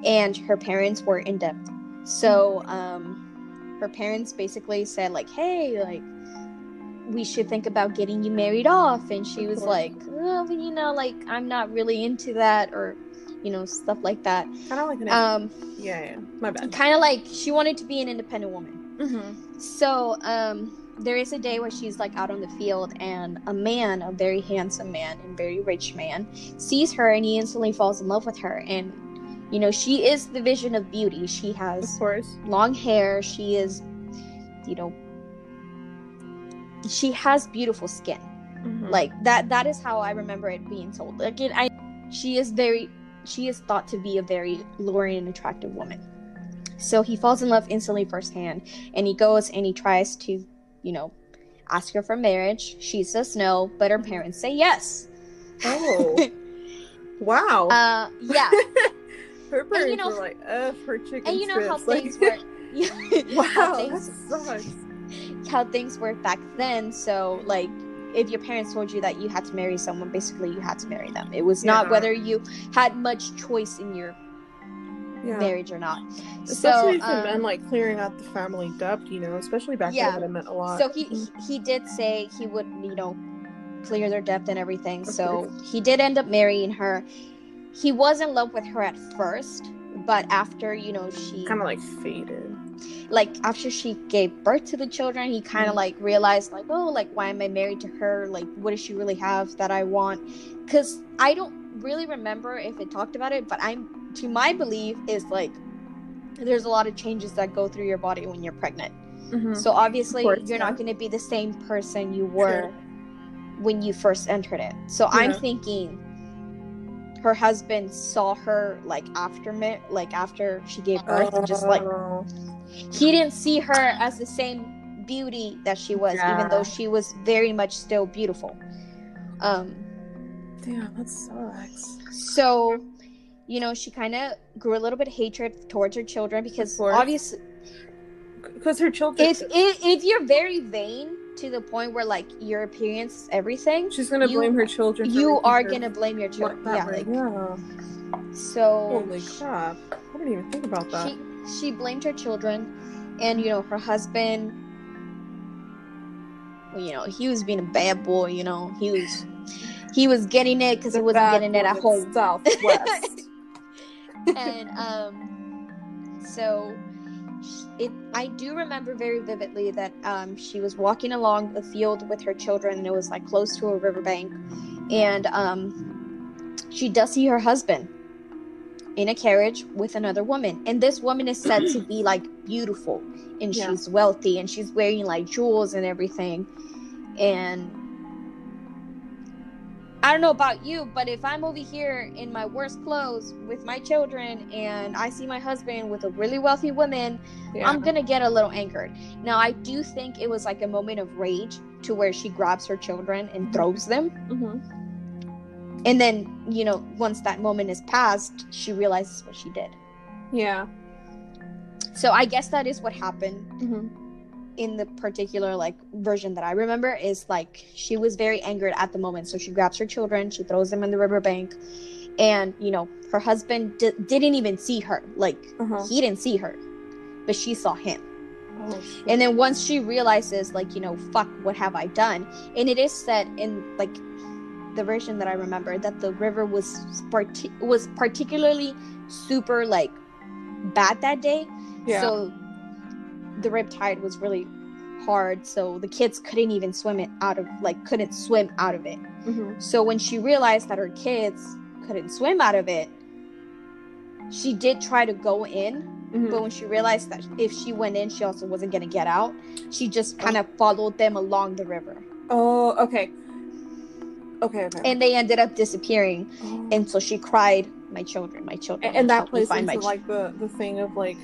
and her parents were in debt. So um, her parents basically said, like, "Hey, like." We should think about getting you married off. And she was like oh, you know like i'm not really into that or you know stuff like that. Kind of like an um yeah yeah my bad. kind of like she wanted to be an independent woman. Mm-hmm. so um there is a day where she's like out on the field and a man a very handsome man and very rich man sees her and he instantly falls in love with her. And you know she is the vision of beauty. She has of course. long hair. She is you know she has beautiful skin. Mm-hmm. Like that that is how I remember it being told. Like it, I she is very she is thought to be a very luring and attractive woman. So he falls in love instantly firsthand and he goes and he tries to, you know, ask her for marriage. She says no, but her parents say yes. Oh. wow. Uh yeah. her parents and, you know, were like, "Uh, for chicken And you know strips. how things work. wow, things, that sucks how things worked back then. So like if your parents told you that you had to marry someone, basically you had to marry them. It was yeah. not whether you had much choice in your yeah. marriage or not. Especially so, for um, men, like clearing out the family debt, you know, especially back yeah. then, it meant a lot. So he he did say he would, you know, clear their debt and everything. so he did end up marrying her. He was in love with her at first, but after you know she kind of like faded like after she gave birth to the children he kind of mm-hmm. like realized like oh like why am i married to her like what does she really have that i want because i don't really remember if it talked about it but i'm to my belief is like there's a lot of changes that go through your body when you're pregnant mm-hmm. so obviously course, you're yeah. not going to be the same person you were when you first entered it so yeah. i'm thinking her husband saw her like after like after she gave birth and just like oh he didn't see her as the same beauty that she was, yeah. even though she was very much still beautiful. Um, Damn, that sucks. So, you know, she kind of grew a little bit of hatred towards her children because obviously, because her children. If, if if you're very vain to the point where like your appearance everything, She's gonna You- blame her children. you are gonna blame your children. Yeah, like yeah. so. Holy crap! I didn't even think about that. she she blamed her children and you know her husband well, you know he was being a bad boy you know he was he was getting it because he wasn't getting it at home Southwest. and um so it i do remember very vividly that um she was walking along the field with her children and it was like close to a riverbank and um she does see her husband in a carriage with another woman and this woman is said to be like beautiful and Yeah. she's wealthy and she's wearing like jewels and everything and I don't know about you, but if I'm over here in my worst clothes with my children and I see my husband with a really wealthy woman, yeah. I'm gonna get a little angered. Now, I do think it was like a moment of rage to where she grabs her children and throws them. Mhm. And then, you know, once that moment is past, she realizes what she did. Yeah. So I guess that is what happened Mhm. in the particular like version that I remember is like she was very angered at the moment. So she grabs her children, she throws them in the riverbank, and you know her husband d- didn't even see her. Like Uh-huh. he didn't see her, but she saw him. Oh. And then once she realizes, like you know, fuck, what have I done? And it is said in like the version that I remember that the river was was particularly super like bad that day. yeah. So the rip tide was really hard, so the kids couldn't even swim it out of like couldn't swim out of it. Mhm. So when she realized that her kids couldn't swim out of it, she did try to go in, Mhm. but when she realized that if she went in, she also wasn't gonna get out. She just kind of followed them along the river, Oh, okay. Okay, okay. and they ended up disappearing. Oh. And so she cried, "My children, my children." and, that plays into like the the thing of like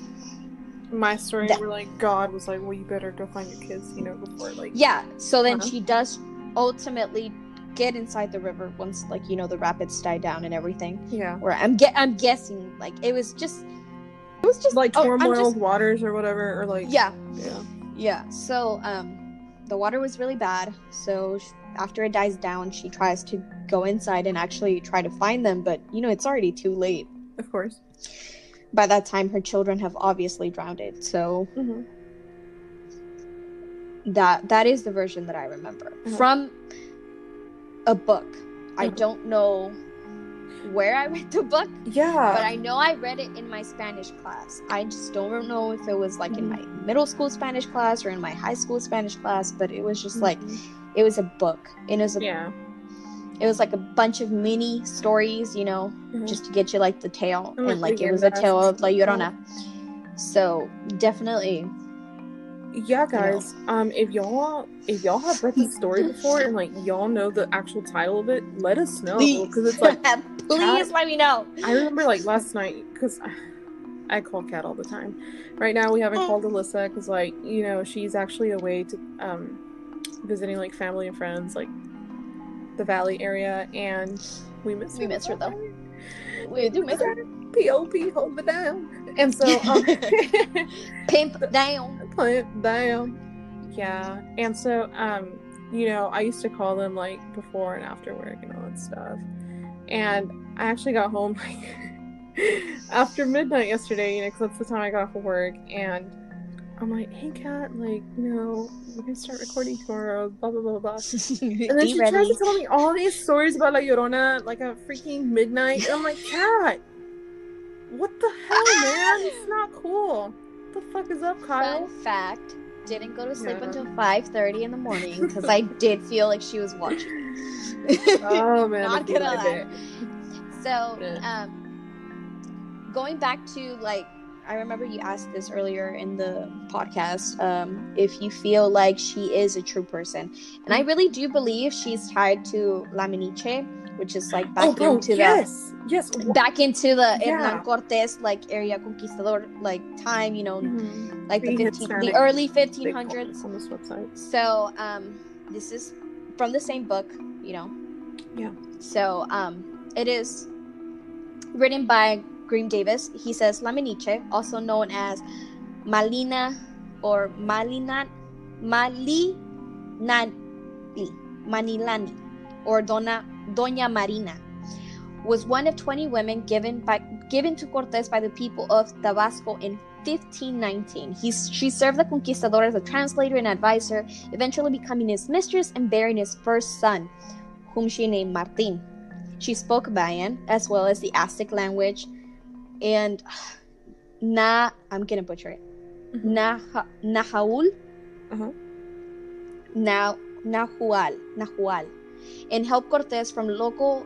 my story That- where like God was like, well, you better go find your kids, you know, before like Yeah. So then Uh-huh. she does ultimately get inside the river once like you know the rapids die down and everything. yeah, Where I'm get I'm guessing like it was just it was just like oh, turmoil just- waters or whatever, or like yeah yeah, yeah. So um the water was really bad. So after it dies down, she tries to go inside and actually try to find them, but you know it's already too late. of course. By that time, her children have obviously drowned. It so hmm that that is the version that I remember Mhm. from a book. I Mhm. don't know where I read the book, Yeah, but I know I read it in my Spanish class. I just don't know if it was like in my middle school Spanish class or in my high school Spanish class, but it was just like it was a book. It was a, yeah, it was like a bunch of mini stories, you know, Mhm. just to get you like the tale And, like, and like it was a tale of La Llorona. So definitely yeah, guys. Um, if y'all if y'all have read the story before and like y'all know the actual title of it, let us know because it's like please let me know. I remember like last night because I call Kat all the time. Right now we haven't called Alyssa because like you know she's actually away to um visiting like family and friends like the Valley area and we miss We her. miss her, though. We do miss her. Pop hold it down. And so um Pimp down. it down. Yeah. And so um you know I used to call them like before and after work and all that stuff. And I actually got home like after midnight yesterday, you know, because that's the time I got off of work. And I'm like, hey, Kat, like, you know, we're to start recording tomorrow, blah, blah, blah, blah. And then she tries to tell me all these stories about La Llorona, like at freaking midnight. And I'm like, Kat, what the hell, man? It's not cool. What the fuck is up, Kyle? Fun fact: didn't go to sleep Yeah. until five thirty in the morning because I did feel like she was watching. Oh, man. Not gonna lie. So, um, going back to like, I remember you asked this earlier in the podcast. Um, if you feel like she is a true person, and I really do believe she's tied to La Malinche, which is like back oh, bro, into yes. Yes. the back into the Yeah. Hernan Cortes like area conquistador like time. You know, Mhm. like the The 15, the early 1500s. on this website. So, um, this is from the same book, you know. Yeah. So, um, it is written by Graham Davis. He says La Malinche, also known as Malina or Malina Mali Manilani, Manilani, or Dona, Doña Marina, was one of 20 women given by given to Cortes by the people of Tabasco in 1519. He's, she served the conquistador as a translator and advisor, eventually becoming his mistress and bearing his first son, whom she named Martin. She spoke Mayan as well as the Aztec language, and Na, I'm gonna butcher it. Mhm. Naha, Nahaul, Uh-huh. Na, Nahual, Nahual, and help Cortes from local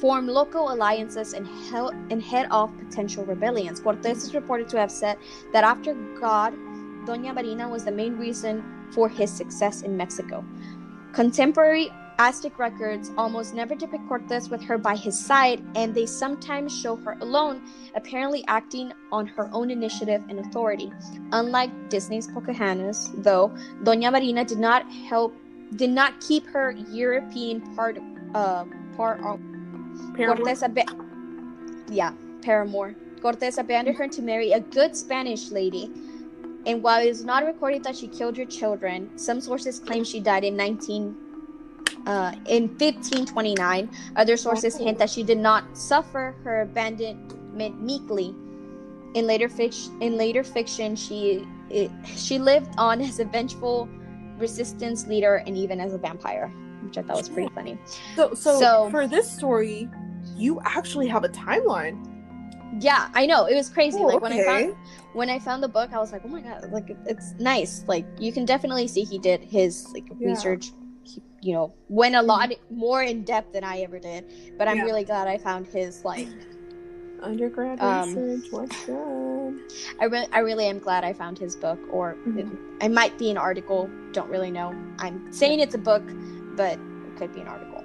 form local alliances and, hel- and head off potential rebellions. Cortes is reported to have said that after God, Doña Marina was the main reason for his success in Mexico. Contemporary Aztec records almost never depict Cortes with her by his side, and they sometimes show her alone, apparently acting on her own initiative and authority. Unlike Disney's Pocahontas, though, Doña Marina did not help, did not keep her European part, uh, part of Paramore? Cortes ab- yeah, Paramore. Cortes abandoned her to marry a good Spanish lady. And while it is not recorded that she killed her children, some sources claim she died in 19 uh, in 1529. Other sources hint that she did not suffer her abandonment meekly. In later fiction, in later fiction, she it, she lived on as a vengeful resistance leader and even as a vampire, which I thought was pretty funny. So, so, So- for this story, you actually have a timeline. Yeah, I know. It was crazy. Oh, like when I found when I found the book, I was like, "Oh my god!" Like it's nice. Like you can definitely see he did his like Yeah. research. You know, went a lot more in depth than I ever did. But I'm Yeah. really glad I found his. Like, Undergrad Um, research. What's good? I re- I really am glad I found his book. Or Mhm. it, it might be an article. Don't really know. I'm saying it's a book, but it could be an article.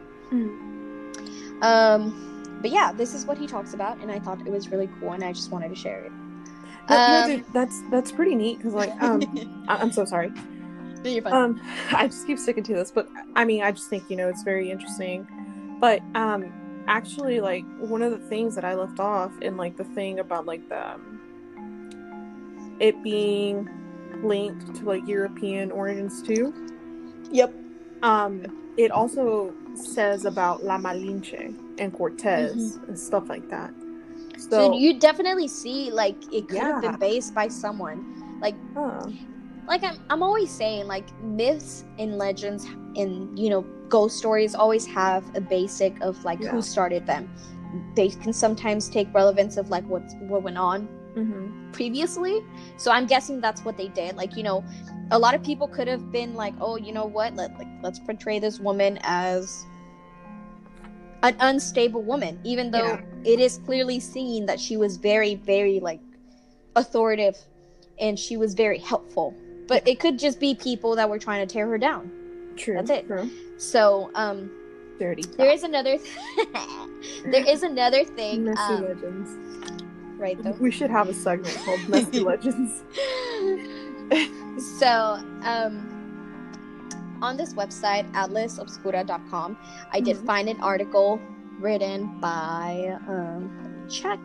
Um, but yeah, this is what he talks about, and I thought it was really cool, and I just wanted to share it. No, no, Um, dude, that's that's pretty neat because like um I- I'm so sorry. No, you're fine. Um, I just keep sticking to this, but I mean, I just think you know it's very interesting. But um, actually, like one of the things that I left off in like the thing about like the um, it being linked to like European origins too. yep. Um, it also says about La Malinche and Cortez and stuff like that. So, So, you definitely see like it could have been based by someone. Like huh. Like I'm I'm always saying like myths and legends and you know ghost stories always have a basic of like Yeah. who started them. They can sometimes take relevance of like what what went on Mhm. previously. So I'm guessing that's what they did. Like, you know, a lot of people could have been like, "Oh, you know what? Let like let's portray this woman as an unstable woman," even though Yeah. it is clearly seen that she was very very like authoritative and she was very helpful. But it could just be people that were trying to tear her down. True. That's it. True. So, um Dirty. there is another there is another thing messy um, legends. right though. We should have a segment called Messy Legends. so um on this website atlasobscura.com i did Mhm. find an article written by um check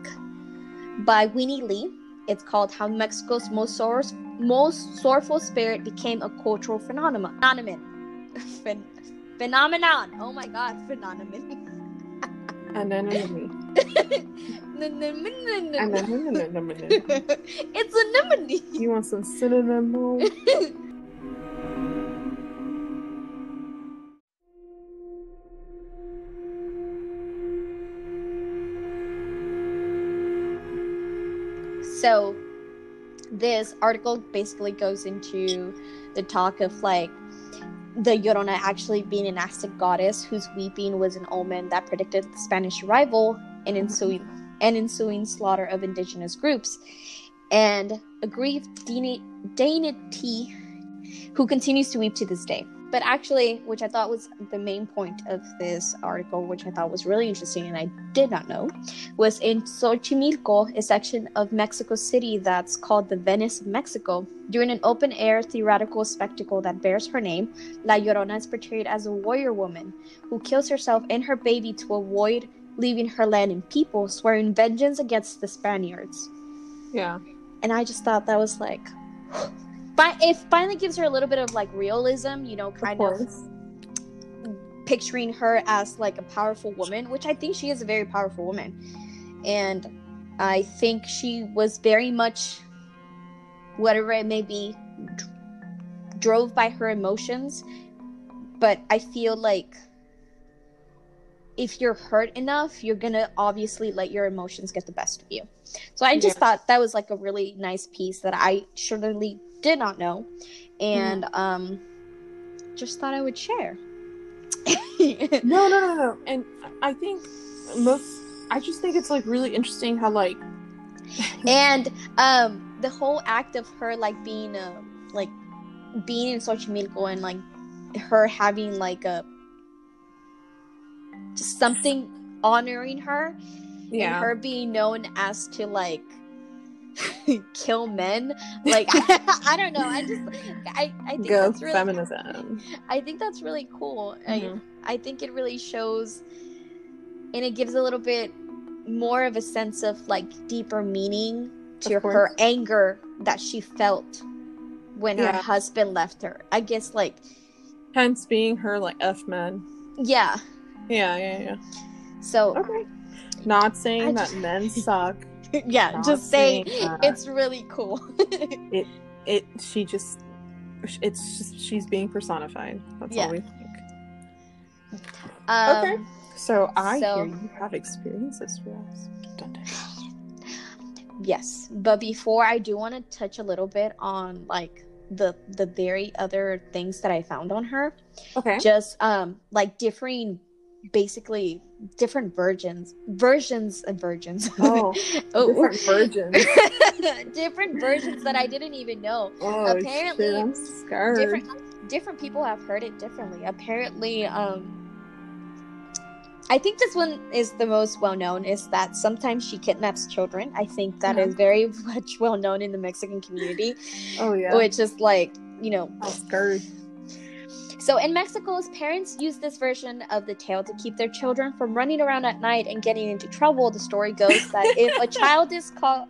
by winnie lee it's called how mexico's most most sorrowful spirit became a cultural phenomenon phenomenon Phen- phenomenon oh my god phenomenon Anemone. Anemone. Anemone. it's anemone You want some synonym? So, this article basically goes into the talk of like the Llorona actually being an Aztec goddess whose weeping was an omen that predicted the Spanish arrival and ensuing and ensuing slaughter of indigenous groups, and a grieved deity who continues to weep to this day. But actually, which I thought was the main point of this article, which I thought was really interesting and I did not know, was in Xochimilco, a section of Mexico City that's called the Venice of Mexico. During an open air theatrical spectacle that bears her name, La Llorona is portrayed as a warrior woman who kills herself and her baby to avoid leaving her land and people, swearing vengeance against the Spaniards. Yeah. And I just thought that was like, fi- it finally gives her a little bit of like realism, you know, kind of, course. picturing her as like a powerful woman, which I think she is a very powerful woman. And I think she was very much, whatever it may be, d- drove by her emotions. But I feel like if you're hurt enough, you're gonna obviously let your emotions get the best of you. So I just Yeah. thought that was like a really nice piece that I surely did not know, and um, just thought I would share. No, no, no, no. And I think most. I just think it's like really interesting how like and um, the whole act of her like being uh, like being in Xochimilco and like her having like a just something honoring her and her being known as to like kill men like I, don't know i just i i think go that's really feminism. i think that's really cool I, Mhm. I think it really shows and it gives a little bit more of a sense of like deeper meaning to her anger that she felt when her husband left her i guess like Hence being her like f man yeah Yeah, yeah, yeah. so Okay. Not saying I that just- men suck. yeah Not just say saying that. it's really cool It. It she just. It's just she's being personified. That's Yeah. all we think. um, Okay. So I so- hear you have experiences for us. Dun, dun, dun. Yes, but before I do want to touch a little bit on like the the very other things that I found on her, Okay. just um like differing basically different versions versions of virgins Oh, oh different virgins. different versions that I didn't even know Oh, Apparently, shit, I'm scared. different different people have heard it differently apparently um I think this one is the most well known is that sometimes she kidnaps children. I think that is very much well known in the Mexican community, Oh yeah. which is like, you know, I'm scared. So in Mexico's parents use this version of the tale to keep their children from running around at night and getting into trouble. The story goes that if a child is caught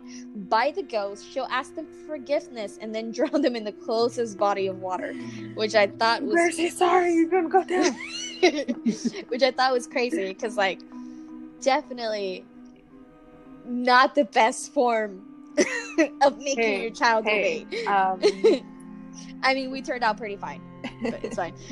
by the ghost, she'll ask them for forgiveness and then drown them in the closest body of water, which I thought was Mercy, sorry, you're gonna go down. which I thought was crazy because like definitely not the best form of making Hey, your child hey, obey. Um, I mean, we turned out pretty fine, but it's fine.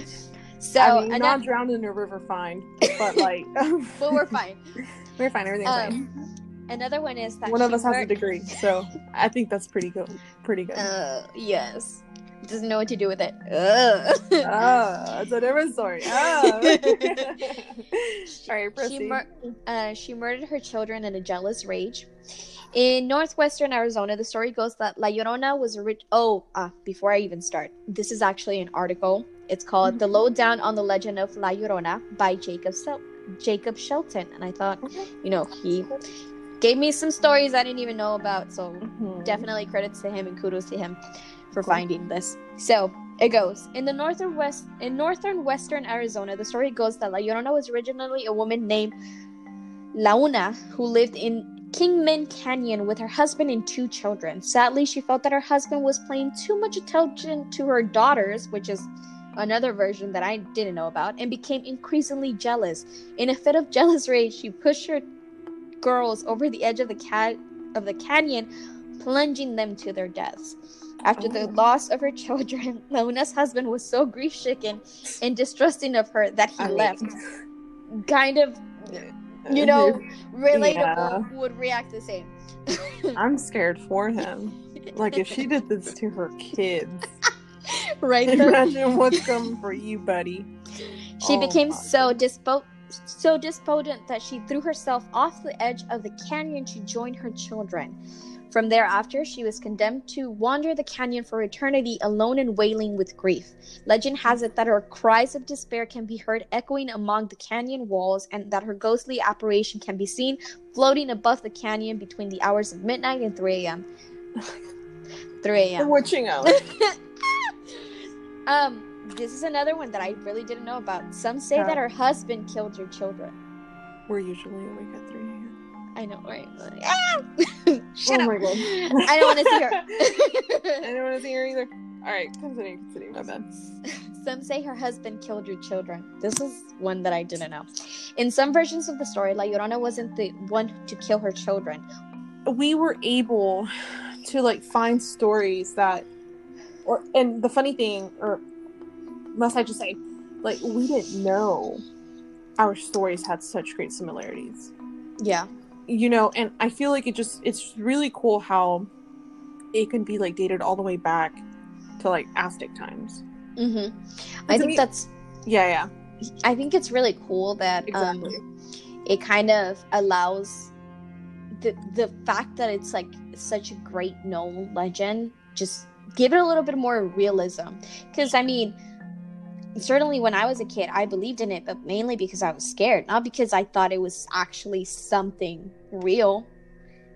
So, I mean, not drowned in a river, fine, but like, but we're fine. we're fine. Everything's Um, Another one is that. One of us has a degree, so I think that's pretty good. Pretty good. Uh, yes, doesn't know what to do with it. Ugh. oh, it's a different story. Oh. All right, she, mur- uh, she murdered her children in a jealous rage. In northwestern Arizona, the story goes that La Llorona was a rich. Oh, ah, before I even start, this is actually an article. It's called "The Lowdown on the Legend of La Llorona" by Jacob Sel- Jacob Shelton, and I thought, Okay. you know, he gave me some stories I didn't even know about, so Mhm. definitely credits to him and kudos to him for Cool. finding this. So it goes in the northern west in northern western Arizona. The story goes that La Llorona was originally a woman named Launa who lived in Kingman Canyon with her husband and two children. Sadly, she felt that her husband was paying too much attention to her daughters, which is another version that I didn't know about, and became increasingly jealous. In a fit of jealous rage, she pushed her girls over the edge of the cat of the canyon, plunging them to their deaths. After the Oh. loss of her children, Launa's husband was so grief stricken and distrusting of her that he I mean, left. Kind of, you know, relatable Yeah. would react the same. I'm scared for him. Like if she did this to her kids, right there. imagine what's coming for you, buddy. She Oh became so dispo- so despondent that she threw herself off the edge of the canyon to join her children. From thereafter, she was condemned to wander the canyon for eternity alone and wailing with grief. Legend has it that her cries of despair can be heard echoing among the canyon walls and that her ghostly apparition can be seen floating above the canyon between the hours of midnight and 3 a.m. 3 The a.m. witching hour. um, this is another one that I really didn't know about. Some say that her husband killed her children. We're usually awake at 3 a.m. I know, right? Ah! Shut oh up. my god. I don't want to see her. I don't want to see her either. All right, continue, continue. My bad. Some say her husband killed your children. This is one that I didn't know. In some versions of the story, La Llorona wasn't the one to kill her children. We were able to like find stories that, or and the funny thing, or must I just say, like we didn't know our stories had such great similarities. Yeah. You know, and I feel like it just it's really cool how it can be like dated all the way back to like Aztec times. Mm-hmm. I think me- that's. Yeah, yeah, I think it's really cool that exactly. um, it kind of allows the the fact that it's like such a great known legend just give it a little bit more realism because i mean certainly when i was a kid i believed in it but mainly because i was scared not because i thought it was actually something real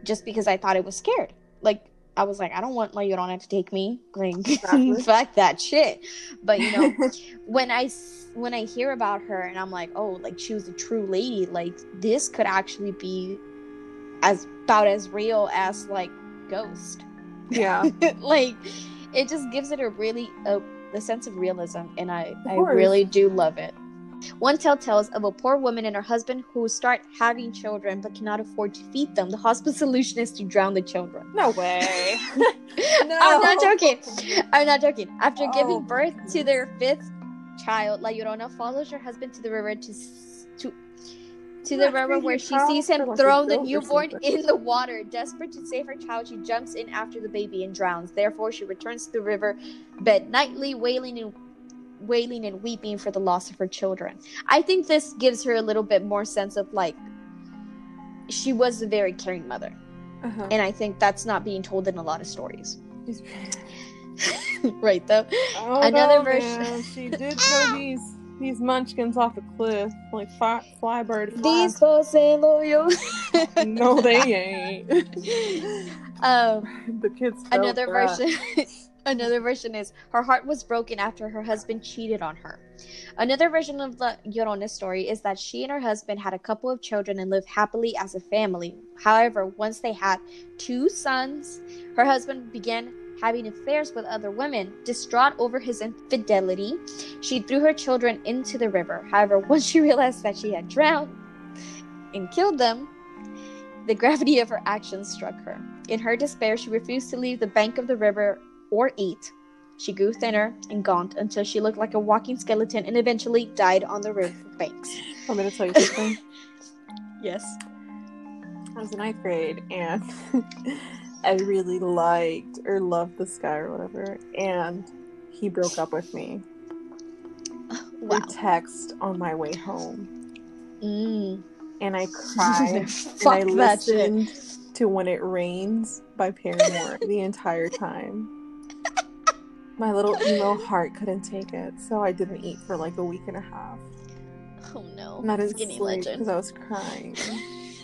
just because i thought it was scared like i was like i don't want my Llorona to take me like Exactly. fuck that shit but you know when I when I hear about her and I'm like, oh, like she was a true lady, like this could actually be as about as real as like Ghost. yeah. like it just gives it a really a, a sense of realism, and I I really do love it. One tale tells of a poor woman and her husband who start having children but cannot afford to feed them. The hospice solution is to drown the children. No way. I'm not joking. I'm not joking. After Oh giving birth to their fifth child, La Llorona follows her husband to the river to to to the river where she sees him throw the newborn in the water. Desperate to save her child, she jumps in after the baby and drowns. Therefore, she returns to the river bed nightly, wailing and wailing and weeping for the loss of her children. I think this gives her a little bit more sense of like she was a very caring mother, Uh-huh. and I think that's not being told in a lot of stories. right though. Oh, Another no, version- man. She did these these munchkins off a cliff like fly, fly bird. Fly. These Jose Loyo. no, they ain't. um, the kids. another version. another version is her heart was broken after her husband cheated on her. Another version of the Llorona story is that she and her husband had a couple of children and lived happily as a family. However, once they had two sons, her husband began having affairs with other women. Distraught over his infidelity, she threw her children into the river. However, once she realized that she had drowned and killed them, the gravity of her actions struck her. In her despair, she refused to leave the bank of the river or eat. She grew thinner and gaunt until she looked like a walking skeleton and eventually died on the river banks. I'm gonna tell you something. Yes. I was in ninth grade and I really liked or loved this guy or whatever, and he broke up with me. Wow. Through text on my way home, Mm. and I cried. And I listened to "When It Rains" by Paramore the entire time. My little emo heart couldn't take it, so I didn't eat for like a week and a half. Oh no. Didn't Skinny sleep because. I was crying.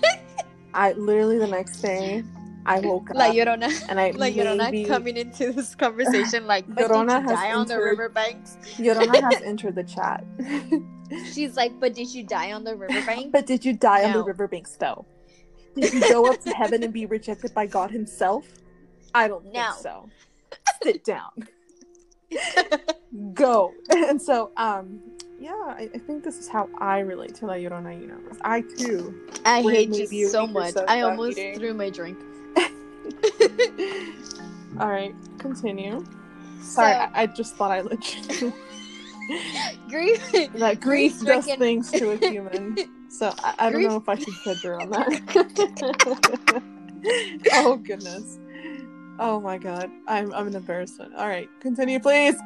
I literally the next day I woke up La Llorona. and I La Llorona maybe coming into this conversation like, Llorona did you has die on the entered- riverbanks? Llorona has entered the chat. She's like, but did you die on the riverbank? but did you die on the riverbanks though? Did you go up to heaven and be rejected by God Himself? I don't think so. Sit down. Go. And so, um, yeah, I, I think this is how I relate to La Llorona. You know, I too. I hate you so much. I almost eating. threw my drink. All right, continue. Sorry, So- I, I just thought I legit Grief. that grief does things to a human. So I, I don't know if I should judge her on that. oh goodness. Oh my god. I'm I'm an embarrassment. Alright, continue please.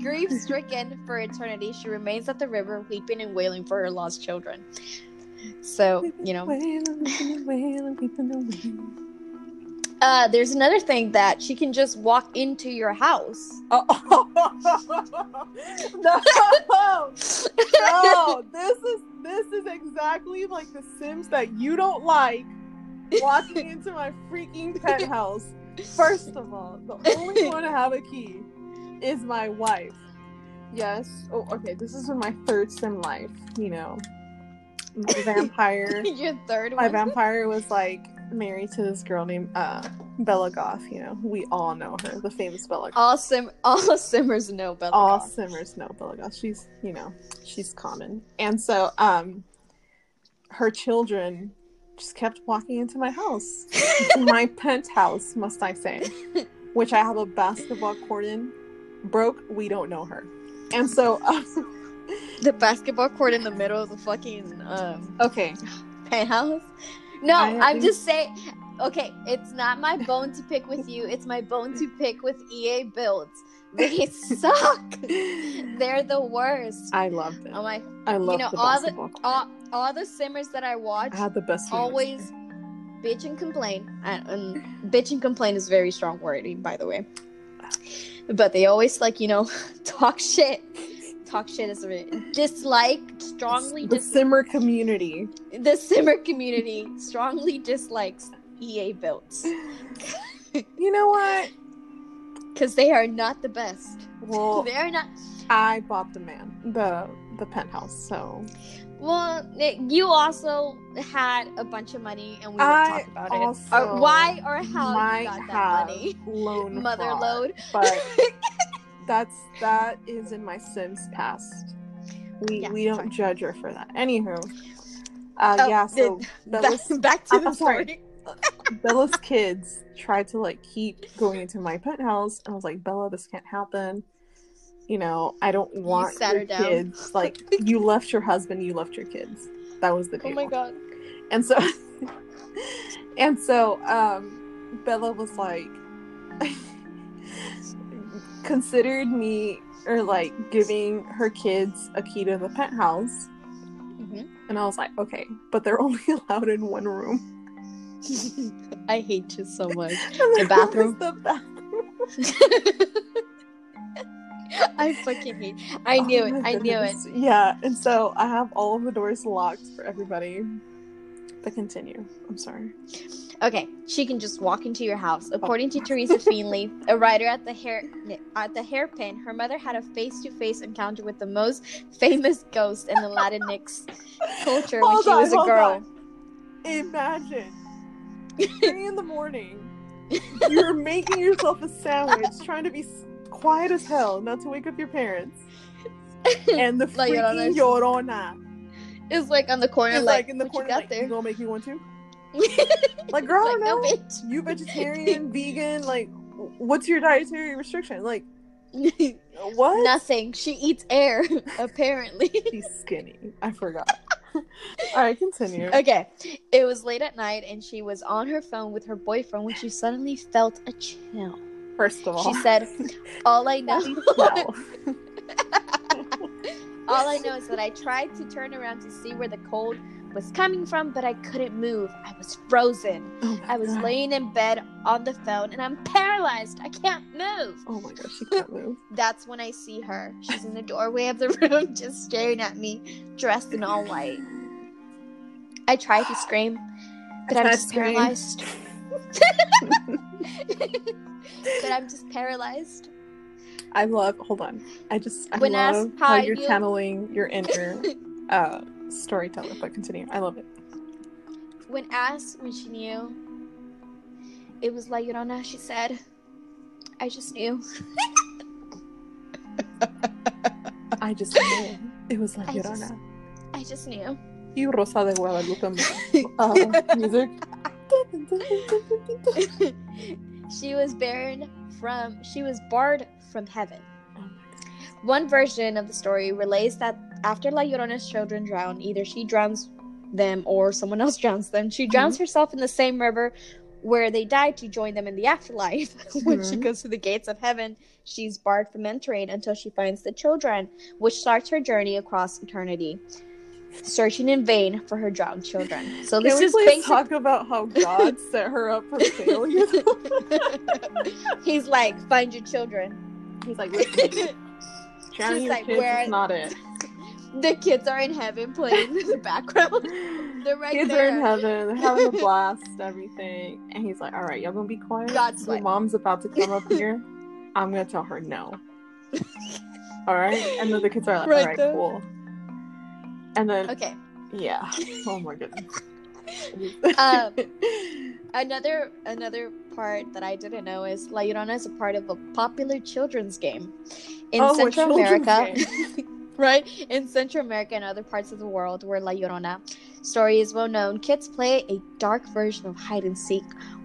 Grief stricken for eternity, she remains at the river, weeping and wailing for her lost children. So, you know, uh, there's another thing that she can just walk into your house. Oh, no, no, this is this is exactly like the Sims that you don't like walking into my freaking penthouse. First of all, the only one to have a key is my wife. Yes. Oh, okay. This is in my third sim life. You know, my vampire. your third my one. vampire was like married to this girl named uh Bella Goth, you know, we all know her, the famous Bella Goth. All sim all simmers know Bella all Goth. simmers know Bella Goth. She's, you know, she's common. And so, um, her children just kept walking into my house, my penthouse, must I say, which I have a basketball court in. Broke, we don't know her. And so, The basketball court in the middle of the fucking um okay, penthouse. No, I'm just saying. Okay, it's not my bone to pick with you. It's my bone to pick with EA builds. They suck. They're the worst. I loved it. Oh my! I love you know, the all the- basketball court. All, all the simmers that I watch I had the best always bitch and complain. And, and bitch and complain is very strong wording, by the way. But they always like you know talk shit. Talk shit is a dislike strongly the dis- simmer community. the simmer community strongly dislikes EA builds You know what? because they are not the best. Well, They are not. I bought the man, the the penthouse. So Well, you also had a bunch of money, and we will talk about it. Or why or how you got that money? loan Mother fraud, load. but that's that is in my Sims past. We Yeah, we don't sorry. judge her for that. Anywho, uh, Oh, yeah. So Back, Bella's, back to I'm- the I'm sorry. story. Bella's kids tried to like keep going into my penthouse, and I was like, Bella, this can't happen. You know, I don't want sat your kids. Like, you left your husband, you left your kids. That was the deal. Oh my god. And so, and so, um, Bella was like, considered me or like giving her kids a key to the penthouse. Mhm. And I was like, okay, but they're only allowed in one room. I hate you so much. The bathroom? The bathroom. I fucking hate. I knew Oh it. I knew it. Yeah, and so I have all of the doors locked for everybody. But continue. I'm sorry. Okay, she can just walk into your house. Oh. According to Teresa Feenley, a writer at the hair at the hairpin, her mother had a face-to-face encounter with the most famous ghost in the Latinx culture when Hold she on, was a girl. on. Imagine three in the morning. You're making yourself a sandwich, trying to be quiet as hell, not to wake up your parents. And the freaking Llorona It's like on the corner, is like, like in the corner. you got like, there? You gonna make me one too? Like, girl, like, don't no, bitch. You vegetarian, vegan? Like, what's your dietary restriction? Like, what? Nothing. She eats air, apparently. She's skinny. I forgot. All right, continue. okay. It was late at night and she was on her phone with her boyfriend when she suddenly felt a chill. First of all, She said, All I know all I know is that I tried to turn around to see where the cold was coming from, but I couldn't move. I was frozen. oh I was God. laying in bed on the phone and I'm paralyzed. I can't move. Oh my gosh, she can't move. That's when I see her. She's in the doorway of the room, just staring at me, dressed in all white. I tried to scream, but I'm just scream. paralyzed. but I'm just paralyzed. I love. Hold on. I just I When love how how you're knew- channeling your inner uh storyteller. But continue. I love it. When asked when she knew, it was La Llorona, she said, I just knew. I just knew it was like I just- Llorona. I just knew. You Rosa de Guadalupe uh, music. she was barren from she was barred from heaven. Oh. One version of the story relays that after La Llorona's children drown, either she drowns them or someone else drowns them. She drowns herself in the same river where they died to join them in the afterlife. when she Mhm. goes to the gates of heaven, she's barred from entering until she finds the children, which starts her journey across eternity, searching in vain for her drowned children. So Can this we is please basic- talk about how God set her up for failure? He's like, find your children. He's like, drowning your like, kids where- is not it. The kids are in heaven playing in the background. They're right kids there. are in heaven, they're having a blast, everything. And he's like, all right, y'all gonna be quiet? God's Your like- mom's about to come up here. I'm gonna tell her no. all right? And then the kids are like, Right all right, there. cool. And then, Okay. yeah. Oh my goodness. Um, Another another part that I didn't know is La Llorona is a part of a popular children's game in Oh, Central America. right? In Central America and other parts of the world where La Llorona story is well known, kids play a dark version of hide and seek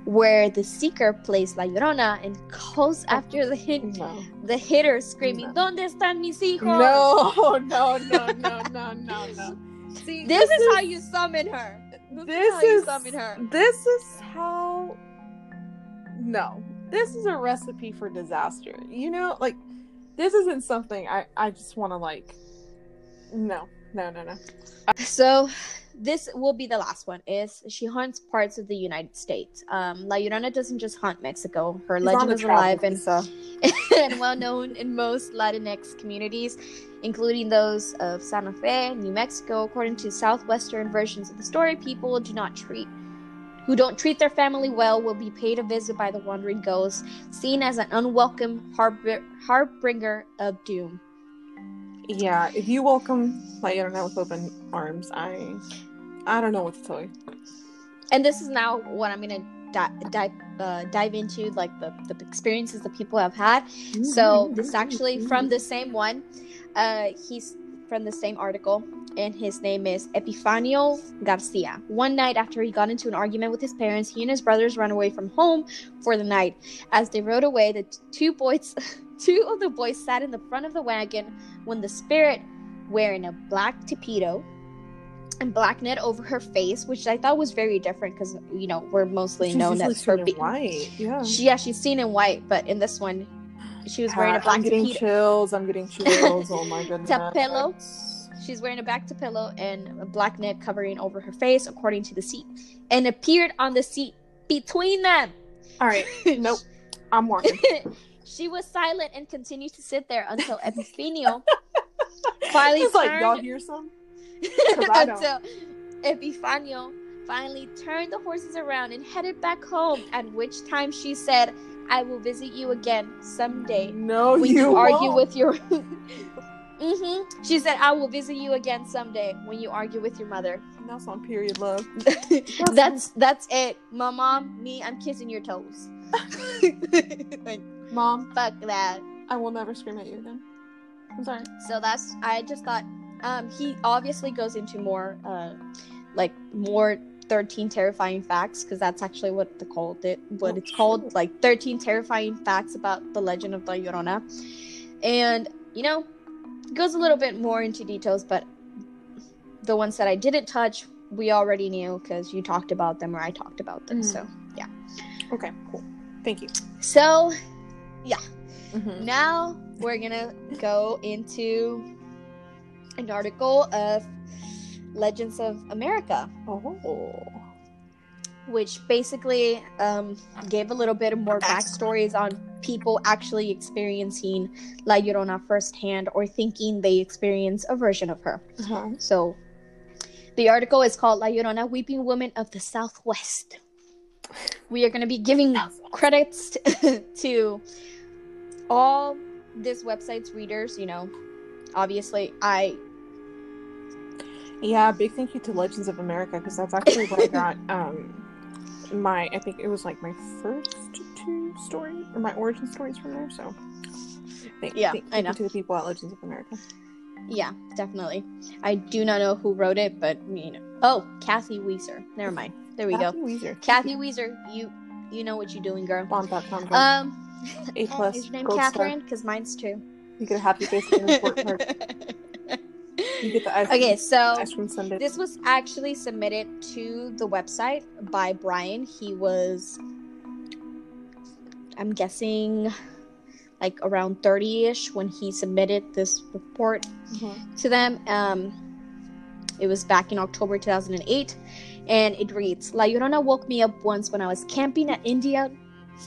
where the seeker plays La Llorona and calls oh, after the hit, No. the hitter screaming, No. ¿Dónde están mis hijos? No, no, no, no, no, no, no. See, This, is, how you summon her. This, This is how you is summon her. This is how. No, this is a recipe for disaster. You know, like this isn't something I I just want to like. No, no, no, no. So this will be the last one. Is she haunts parts of the United States? Um, La Llorona doesn't just haunt Mexico. Her legend is alive and, visa. and well known in most Latinx communities, including those of Santa Fe, New Mexico. According to southwestern versions of the story, people do not treat who don't treat their family well will be paid a visit by the wandering ghost, seen as an unwelcome harbor- harbinger of doom. Yeah, if you welcome my internet with open arms, I I don't know what to tell you. and this is now what I'm gonna di- dive uh, dive into, like the the experiences that people have had. So this is actually from the same one. Uh, he's from the same article, and his name is Epifanio Garcia. One night after he got into an argument with his parents, he and his brothers ran away from home for the night. As they rode away, the t- two boys, two of the boys, sat in the front of the wagon when the spirit, wearing a black tuxedo and black net over her face, which I thought was very different because you know we're mostly She's known as her seen in being white. Yeah. she, yeah, she's seen in white, but in this one, she was wearing a black I'm getting tuxedo. chills. I'm getting chills. Oh my goodness. Tápalo. She's wearing a back to pillow and a black net covering over her face, according to the seat, and appeared on the seat between them. All right. Nope. I'm walking. she was silent and continued to sit there until Epifanio finally It's like turned y'all hear some? Until Epifanio finally turned the horses around and headed back home. At which time she said, "I will visit you again someday No, when you, you, argue won't. with your." hmm She said, "I will visit you again someday when you argue with your mother." That's on period love. that's that's it. My mom, me, I'm kissing your toes. like, Mom, fuck that. I will never scream at you again. I'm sorry. So that's I just thought um he obviously goes into more uh like more 13 terrifying facts because that's actually what the called it what Oh, it's called shit. like 13 terrifying facts about the legend of La Llorona and you know goes a little bit more into details but the ones that I didn't touch we already knew because you talked about them or I talked about them Mm. so yeah. Okay, cool. Thank you. so Mhm. Now we're gonna go into an article of Legends of America, Oh. which basically um, gave a little bit more backstories on people actually experiencing La Llorona firsthand or thinking they experience a version of her. Uh-huh. So the article is called La Llorona, Weeping Woman of the Southwest. We are going to be giving credits to all this website's readers. You know, obviously, I Yeah, big thank you to Legends of America because that's actually where I got um my I think it was like my first two stories or my origin stories from there. So thank, Yeah, thank, I know. you to the people at Legends of America. yeah, definitely. I do not know who wrote it, but you know. Oh, Kathy Weiser. Never mind. There we go. Kathy Weiser. Kathy Weiser, you you know what you're doing, girl. Bomb.com. girl. Um, A plus. is your name. Catherine? Because mine's too. You get a happy face and a report card. You get the ice cream, okay, so ice cream sundae. This was actually submitted to the website by Brian. He was, I'm guessing, like around 30 ish when he submitted this report Mhm. to them. Um, it was back in October 2008, and it reads La Llorona woke me up once when I was camping at India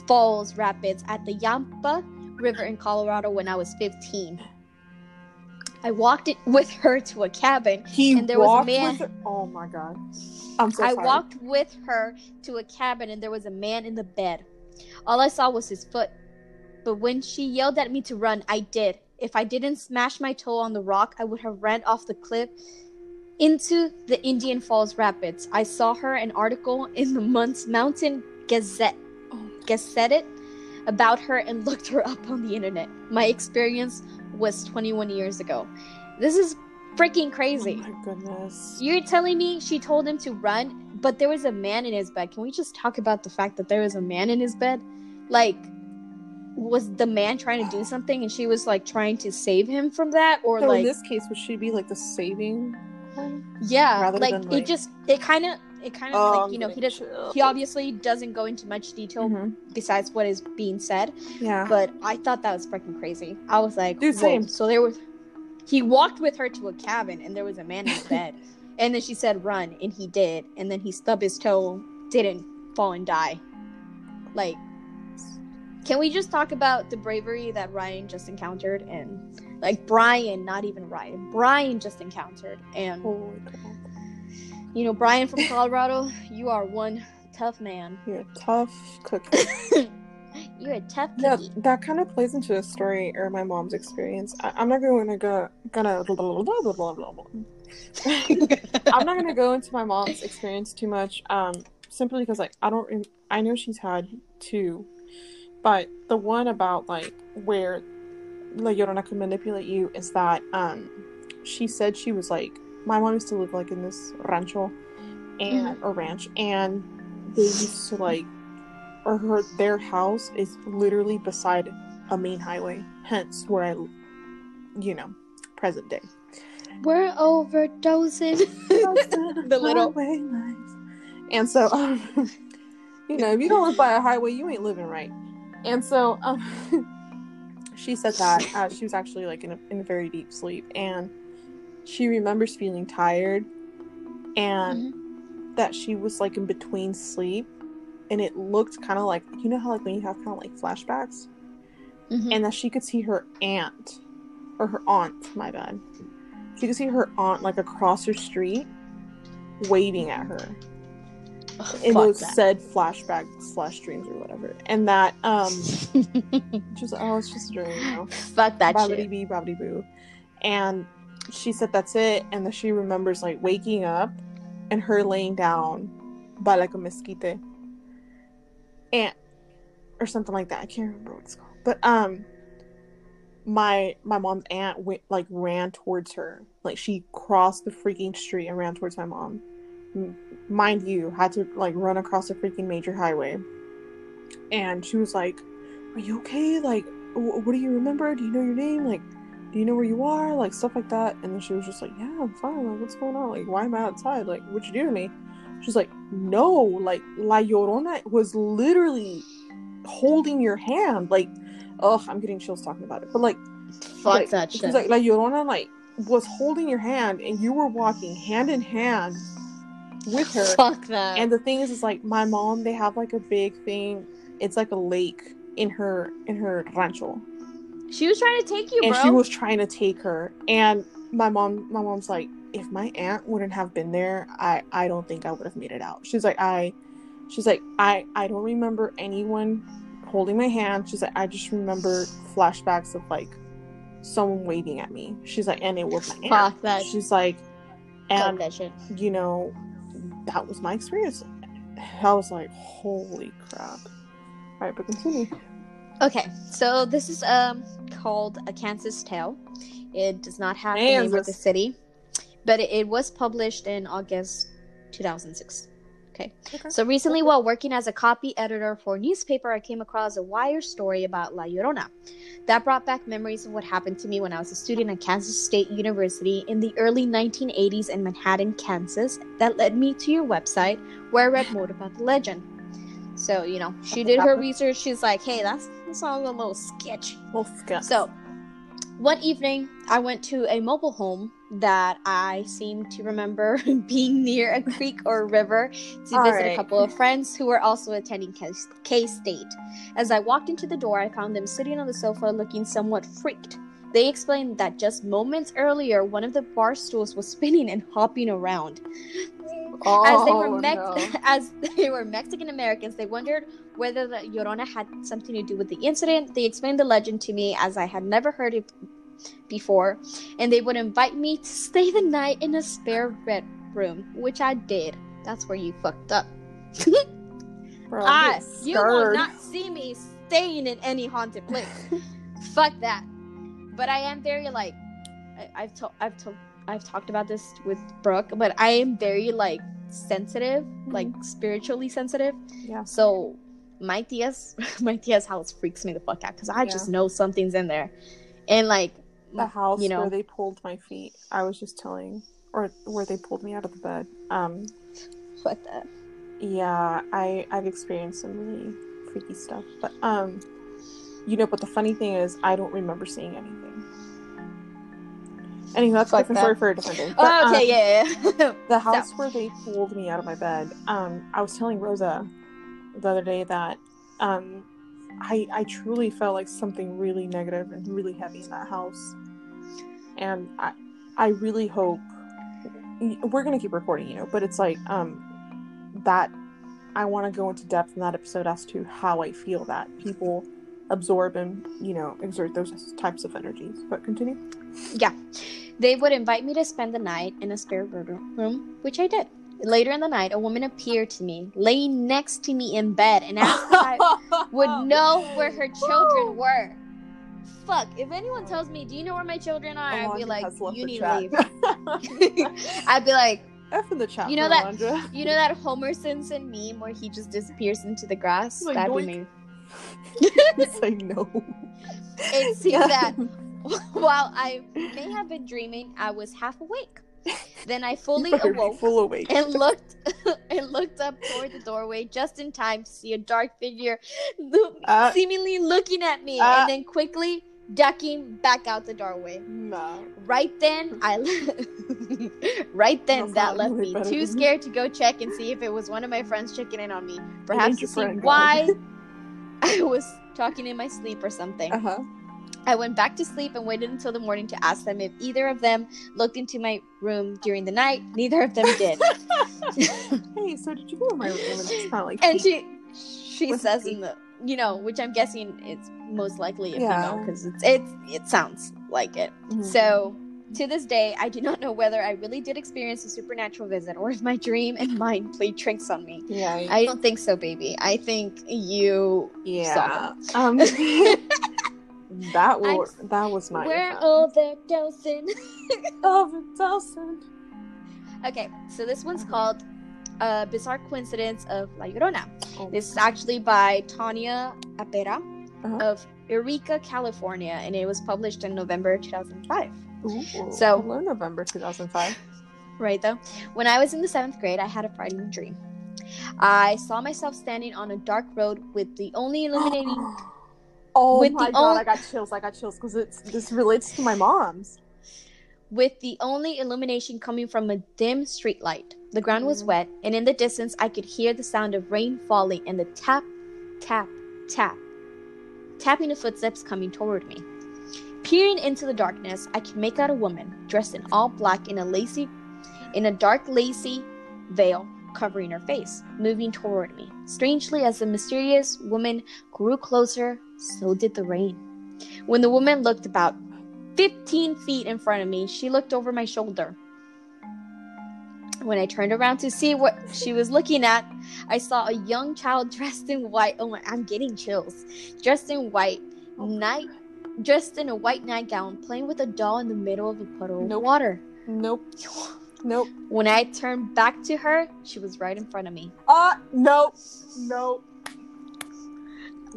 Falls Rapids at the Yampa River in Colorado when I was 15. I walked it with her to a cabin He and there was a man- Oh my god. I'm so I sorry. walked with her to a cabin and there was a man in the bed. All I saw was his foot. But when she yelled at me to run, I did. If I didn't smash my toe on the rock, I would have ran off the cliff into the Indian Falls Rapids. I saw her an article in the month's Mountain Gazette. Guess said it about her and looked her up on the internet. My experience was 21 years ago. This is freaking crazy. Oh my goodness. You're telling me she told him to run, but there was a man in his bed. Can we just talk about the fact that there was a man in his bed? Like, was the man trying to do something and she was like trying to save him from that? Or So like, in this case, would she be like the saving one? yeah, rather like, than, like- it just, it kind of, it kind of Oh, like, you know, he getting does. He obviously doesn't go into much detail Mhm. besides what is being said, Yeah. but I thought that was freaking crazy. I was like, Dude, Whoa. same. So there was, he walked with her to a cabin, and there was a man in his bed, and then she said run, and he did, and then he stubbed his toe, didn't fall and die. Like, can we just talk about the bravery that Ryan just encountered, and like Brian, not even Ryan, Brian just encountered, and Holy crap. You know Brian from Colorado, you are one tough man. You're a tough cookie. You're a tough cookie. Yeah, that kind of plays into a story or my mom's experience. I, I'm not going to go gonna blah, blah, blah, blah, blah, blah, blah. I'm not gonna go into my mom's experience too much, um, simply because like I don't. I know she's had two, but the one about like where La Llorona could manipulate you is that um, she said she was like my mom used to live like in this rancho, and or ranch, and they used to like, or her their house is literally beside a main highway. Hence, where I, you know, present day. We're overdosing. the little highway lights. And so, um, you know, if you don't live by a highway, you ain't living right. And so, um, she said that uh, she was actually like in a, in a very deep sleep, and she remembers feeling tired, and that she was like in between sleep, and it looked kind of like you know how like when you have kind of like flashbacks, Mhm. and that she could see her aunt or her aunt, my bad. She could see her aunt like across her street waving at her Ugh, in those that. said flashback slash dreams or whatever. And that um just oh it's just a dream, you know. Fuck that Bobbity shit. bee bobbity boo. And she said that's it and then she remembers like waking up and her laying down by like a mesquite. And or something like that. I can't remember what it's called. But um my my mom's aunt went like ran towards her. Like she crossed the freaking street and ran towards my mom. Mind you, had to like run across a freaking major highway. And she was like, "Are you okay? Like, wh- what do you remember? Do you know your name? Like, do you know where you are? Like stuff like that." And then she was just like, "Yeah, I'm fine. Like, what's going on? Like, why am I outside? Like, what'd you do to me?" She's like, "No, like La Llorona was literally holding your hand. Like, oh, I'm getting chills talking about it. But like, Fuck like, that she's shit. like La Llorona like was holding your hand, and you were walking hand in hand with her. Fuck that. And the thing is, is like my mom. They have like a big thing. It's like a lake in her in her rancho, she was trying to take you, and bro. she was trying to take her. And my mom, my mom's like, if my aunt wouldn't have been there, I I don't think I would have made it out. She's like, I, she's like, I I don't remember anyone holding my hand. She's like, I just remember flashbacks of like someone waving at me. She's like, and it was my aunt. Fuck that. She's like, and that shit. you know, that was my experience. I was like, holy crap. All right, but continue. Okay, so this is um called a Kansas Tale. It does not have the name of the city, but it, it was published in August 2006. Okay. Okay. So recently, while working as a copy editor for a newspaper, I came across a wire story about La Llorona. That brought back memories of what happened to me when I was a student at Kansas State University in the early 1980s in Manhattan, Kansas. That led me to your website, where I read more about the legend. So you know, she did her research. She's like, "Hey, that's all a little sketchy. So, one evening, I went to a mobile home that I seem to remember being near a creek or a river to visit a couple of friends who were also attending K State. As I walked into the door, I found them sitting on the sofa looking somewhat freaked. They explained that just moments earlier, one of the bar stools was spinning and hopping around. As they were Oh, Mex- no. as they were Mexican Americans, they wondered whether the Llorona had something to do with the incident. They explained the legend to me as I had never heard it before, and they would invite me to stay the night in a spare bedroom, which I did. That's where you fucked up. Bro, I, you will not see me staying in any haunted place. Fuck that. But I am very like, I, I've told, I've told, I've talked about this with Brooke, but I am very like sensitive, like spiritually sensitive. Yeah. So my tia's, my tia's house freaks me the fuck out because I Yeah. just know something's in there, and like, The house you know, where they pulled my feet. I was just telling, or where they pulled me out of the bed. Um, what the? yeah, I I've experienced some really freaky stuff, but um, you know, but the funny thing is, I don't remember seeing anything. Anyway, that's a Fuck different that. story for a different day. Oh, But, um, okay, yeah, yeah. the house where they pulled me out of my bed um i was telling rosa the other day that um i i truly felt like something really negative and really heavy in that house and i i really hope we're gonna keep recording you know but it's like um that i want to go into depth in that episode as to how i feel that people absorb and you know exert those types of energies but continue Yeah. They would invite me to spend the night in a spare room, which I did. Later in the night, a woman appeared to me, laying next to me in bed, and asked if I would know where her children were. Fuck, if anyone tells me, Do you know where my children are? I'd be like, You need to leave. I'd be like, F in the chat You know that- Alondra. You know that Homer Simpson meme where he just disappears into the grass? Like, That'd doink. be me. it's like no. It seems that while I may have been dreaming, I was half awake. Then I fully awoke. full awake. and looked and looked up toward the doorway just in time to see a dark figure lo- Uh, seemingly looking at me uh. and then quickly ducking back out the doorway. Right then, I right then That's that left really me too scared to go check and see if it was one of my friends checking in on me, perhaps to see why. I was talking in my sleep or something. Uh huh. I went back to sleep and waited until the morning to ask them if either of them looked into my room during the night. Neither of them did. hey, so did you go in my room? And it's not like and she she What's says in the you know which i'm guessing it's most likely Yeah. female because it's it it sounds like it Mhm. so to this day i do not know whether i really did experience a supernatural visit or if my dream and mind played tricks on me yeah, i don't think so baby i think you yeah. saw Um, that was that was my we're overdosing overdosing. okay so this one's called uh, bizarre coincidence of La Llorona. Oh, This is actually by Tanya Apera Uh-huh. of Eureka, California, and it was published in November 2005. ooh, so- November 2005. Right though, when I was in the seventh grade, I had a frightening dream. I saw myself standing on a dark road with the only illuminating oh With my the god, I got chills. I got chills because it's this relates to my mom's. with the only illumination coming from a dim street light. The ground was Mhm. wet, and in the distance, I could hear the sound of rain falling and the tap, tap, tap, tapping of footsteps coming toward me. Peering into the darkness, I could make out a woman dressed in all black in a lacy, in a dark lacy veil covering her face, moving toward me. Strangely, as the mysterious woman grew closer, so did the rain. When the woman looked about 15 feet in front of me, she looked over my shoulder. When I turned around to see what she was looking at, I saw a young child dressed in white. Oh my, I'm getting chills. Dressed in white, night, dressed in a white nightgown, playing with a doll in the middle of a puddle of water. Nope. Nope. When I turned back to her, she was right in front of me. Uh nope. Nope.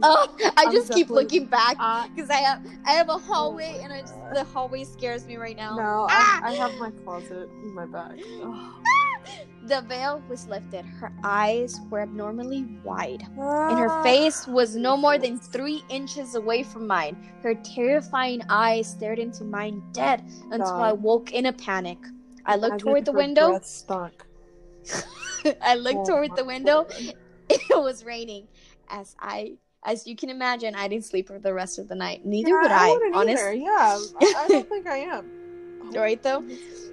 Oh, I just keep looking back Uh, because I have I have a hallway and I just, the hallway scares me right now. no, Ah! I, I have my closet in my. Ugh. The veil was lifted. Her eyes were abnormally wide, and Ah. her face was no more than three inches away from mine. Her terrifying eyes stared into mine dead until God. I woke in a panic. I looked if toward the window. stunk. I looked Oh toward the window. God. It was raining. As I, as you can imagine, I didn't sleep for the rest of the night. Neither Yeah, would I. wouldn't. Honestly, Yeah, I, I don't think I am. Oh, right though.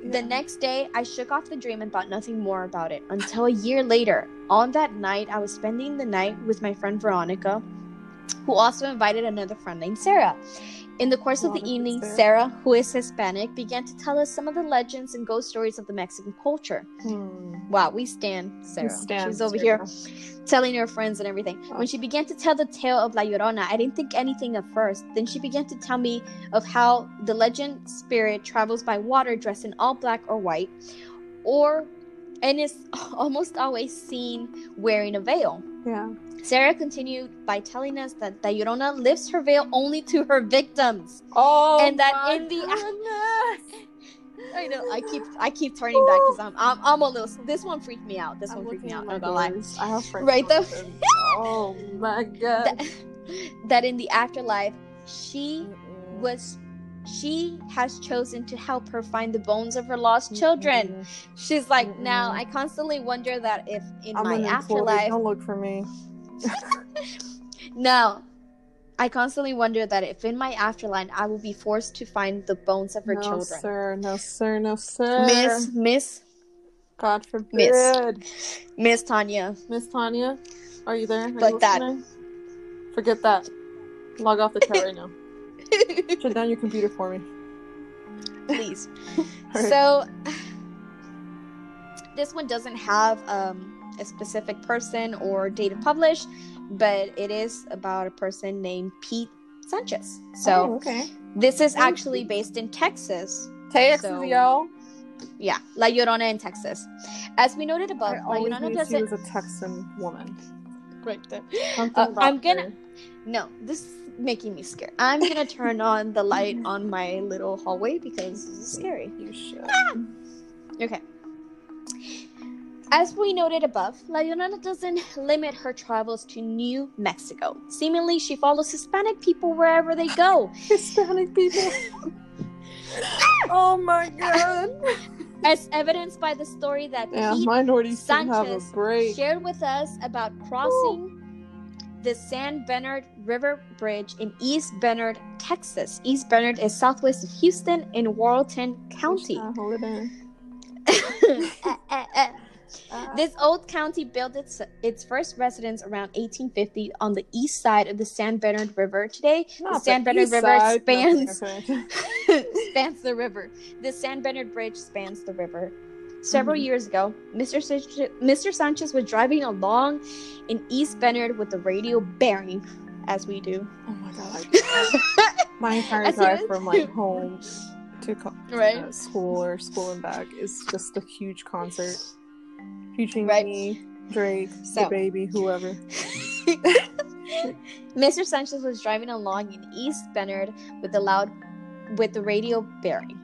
The next day, I shook off the dream and thought nothing more about it until a year later. On that night, I was spending the night with my friend Veronica, who also invited another friend named Sarah. In the course of the lot of things evening. Sarah, who is Hispanic, began to tell us some of the legends and ghost stories of the Mexican culture. Hmm. Wow, we stand Sarah. stand She's over Sarah. here telling her friends and everything. When she began to tell the tale of La Llorona, I didn't think anything at first. Then she began to tell me of how the legend spirit travels by water dressed in all black or white, or and is almost always seen wearing a veil. Yeah. Sarah continued by telling us that La Llorona lifts her veil only to her victims. Oh, And that my in the- goodness. I know. I keep I keep turning back because I'm, I'm I'm a little. This one freaked me out. This I'm one freaked me out. Not gonna lie. I have friends. Right listen. oh my god. That, that in the afterlife, she Mm-mm. was she has chosen to help her find the bones of her lost children. Mm-mm. She's like, now Mm-mm. I constantly wonder that if in I'm my afterlife, Don't look for me. No, I constantly wonder that if in my afterlife I will be forced to find the bones of her children. no, children. sir. No, sir. No, sir. Miss, Miss, God forbid. Miss Tanya. Miss Tanya, are you there? Are you Like that. Forget that. Log off the chat right now. Shut down your computer for me. Please. So this one doesn't have um, a specific person or date of publish, but it is about a person named Pete Sanchez. So Oh, okay. this is actually based in Texas. Texas, So- yo. Yeah, La Llorona in Texas. As we noted above, I La Llorona knew she doesn't. was a Texan woman. Right there. Uh, I'm gonna- her. No, this is making me scared. I'm gonna turn on the light on my little hallway because this is scary. You should. Okay. As we noted above, La Llorona doesn't limit her travels to New Mexico. Seemingly, she follows Hispanic people wherever they go. Hispanic people. oh my god. As evidenced by the story that Yeah, Pete minorities can have a Sanchez shared with us about crossing the San Bernard River Bridge in East Bernard, Texas. East Bernard is southwest of Houston in Warrenton County. Uh, hold it in. Eh, eh, eh. Uh, This old county built its its first residence around 1850 on the east side of the San Bernard River. Today, the San Bernard River side. Spans spans the river. The San Bernard Bridge spans the river. Several Mhm. years ago, Mr. Sanchez, Mr. Sanchez was driving along in East Bernard with the radio bearing, as we do. Oh my god. My entire drive from like home to co- Right. uh, school or school and back is just a huge concert featuring Right. me, Drake, So- the baby, whoever. Mr. Sanchez was driving along in East Bernard with the loud with the radio bearing.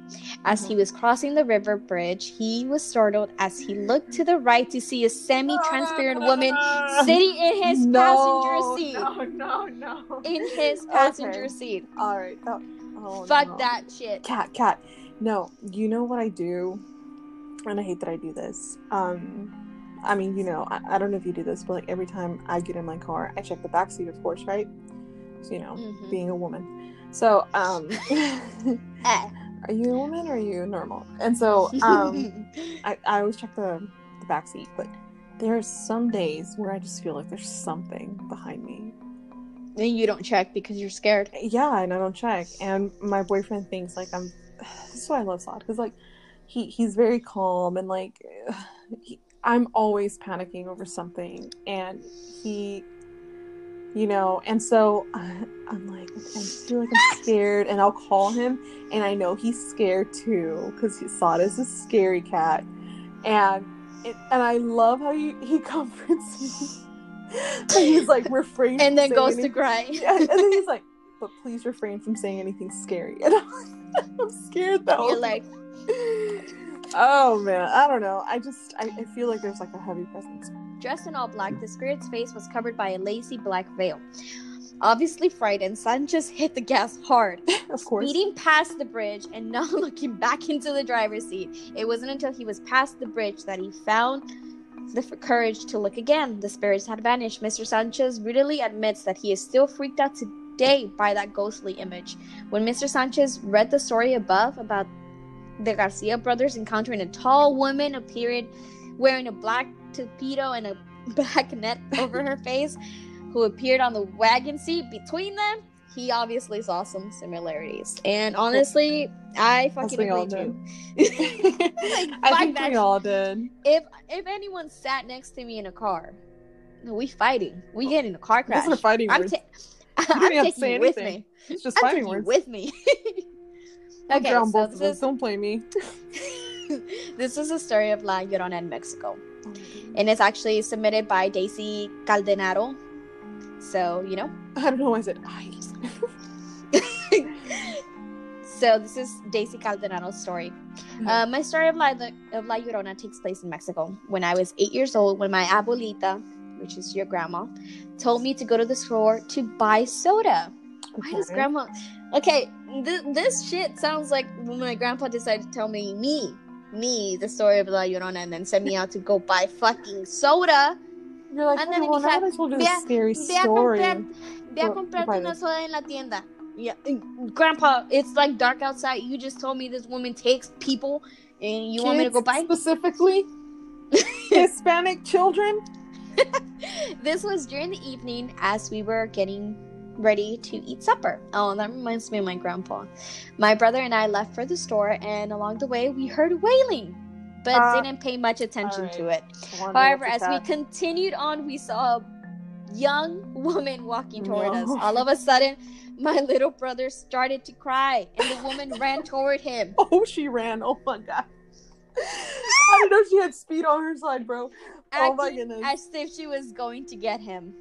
As he uh-huh. was crossing the river bridge, he was startled as he looked to the right to see a semi-transparent woman sitting in his No, passenger seat. No, no, no. In his passenger Okay. seat. All right. That, oh, Fuck no. that shit. Kat, Kat. No, you know what I do, and I hate that I do this. Um, I mean, you know, I, I don't know if you do this, but like every time I get in my car, I check the back seat, of course, right? So, you know, Mhm. being a woman. So, um, Eh. are you a woman or are you normal? And so, um, I, I always check the, the back seat, but there are some days where I just feel like there's something behind me. and you don't check because you're scared. Yeah, and I don't check. And my boyfriend thinks like I'm. This is why I love Slot because like he he's very calm and like he, I'm always panicking over something, and he, you know, and so I'm like I feel like I'm scared, and I'll call him, and I know he's scared too because Slot is a scary cat, and it, and I love how he he comforts me. he's like refrain And then goes to cry. yeah, and then he's like, but please refrain from saying anything scary. And I'm, I'm scared though. You're like, oh man, I don't know. I just, I, I feel like there's like a heavy presence. Dressed in all black, the spirit's face was covered by a lacy black veil. Obviously frightened, Sanchez hit the gas hard, Of course. speeding past the bridge and not looking back into the driver's seat. It wasn't until he was past the bridge that he found the f- courage to look again. The spirits had vanished. Mr. Sanchez readily admits that he is still freaked out today by that ghostly image. When Mr. Sanchez read the story above about the Garcia brothers encountering a tall woman appeared wearing a black tuxedo and a black net over her face, who appeared on the wagon seat between them, he obviously saw some similarities. And honestly, I fucking agree too. I think that we all did. If if anyone sat next to me in a car, we fighting. We oh, get in a car crash. Those are fighting I'm, words. ta- I'm taking you with me. It's just I'm fighting words. with me. Okay, so this is Don't blame me. this is the story of La Llorona in Mexico, and it's actually submitted by Daisy Caldenaro. So you know, I don't know why I said I. so this is Daisy Caldenaro's story. Uh, my story of La, of La Llorona takes place in Mexico when I was eight years old. When my abuelita, which is your grandma, told me to go to the store to buy soda. Why does grandma? Okay, th- this shit sounds like when my grandpa decided to tell me me, me, the story of La Llorona, and then send me out to go buy fucking soda. You're like, And then well, he now I told you a- scary Ve a story. comprar, ve a comprarte una soda en la tienda. Yeah, and grandpa, it's like dark outside. You just told me this woman takes people, and you want me to go buy? Specifically, Hispanic children. this was during the evening as we were getting ready to eat supper. Oh, that reminds me of my grandpa. My brother and I left for the store, and along the way, we heard wailing, but Uh, didn't pay much attention alright. to it. However, as we continued on, we saw a young woman walking toward No. us. All of a sudden, my little brother started to cry, and the woman ran toward him. Oh, she ran. Oh my god. I didn't know she had speed on her side, bro. Oh my acting goodness. as if she was going to get him.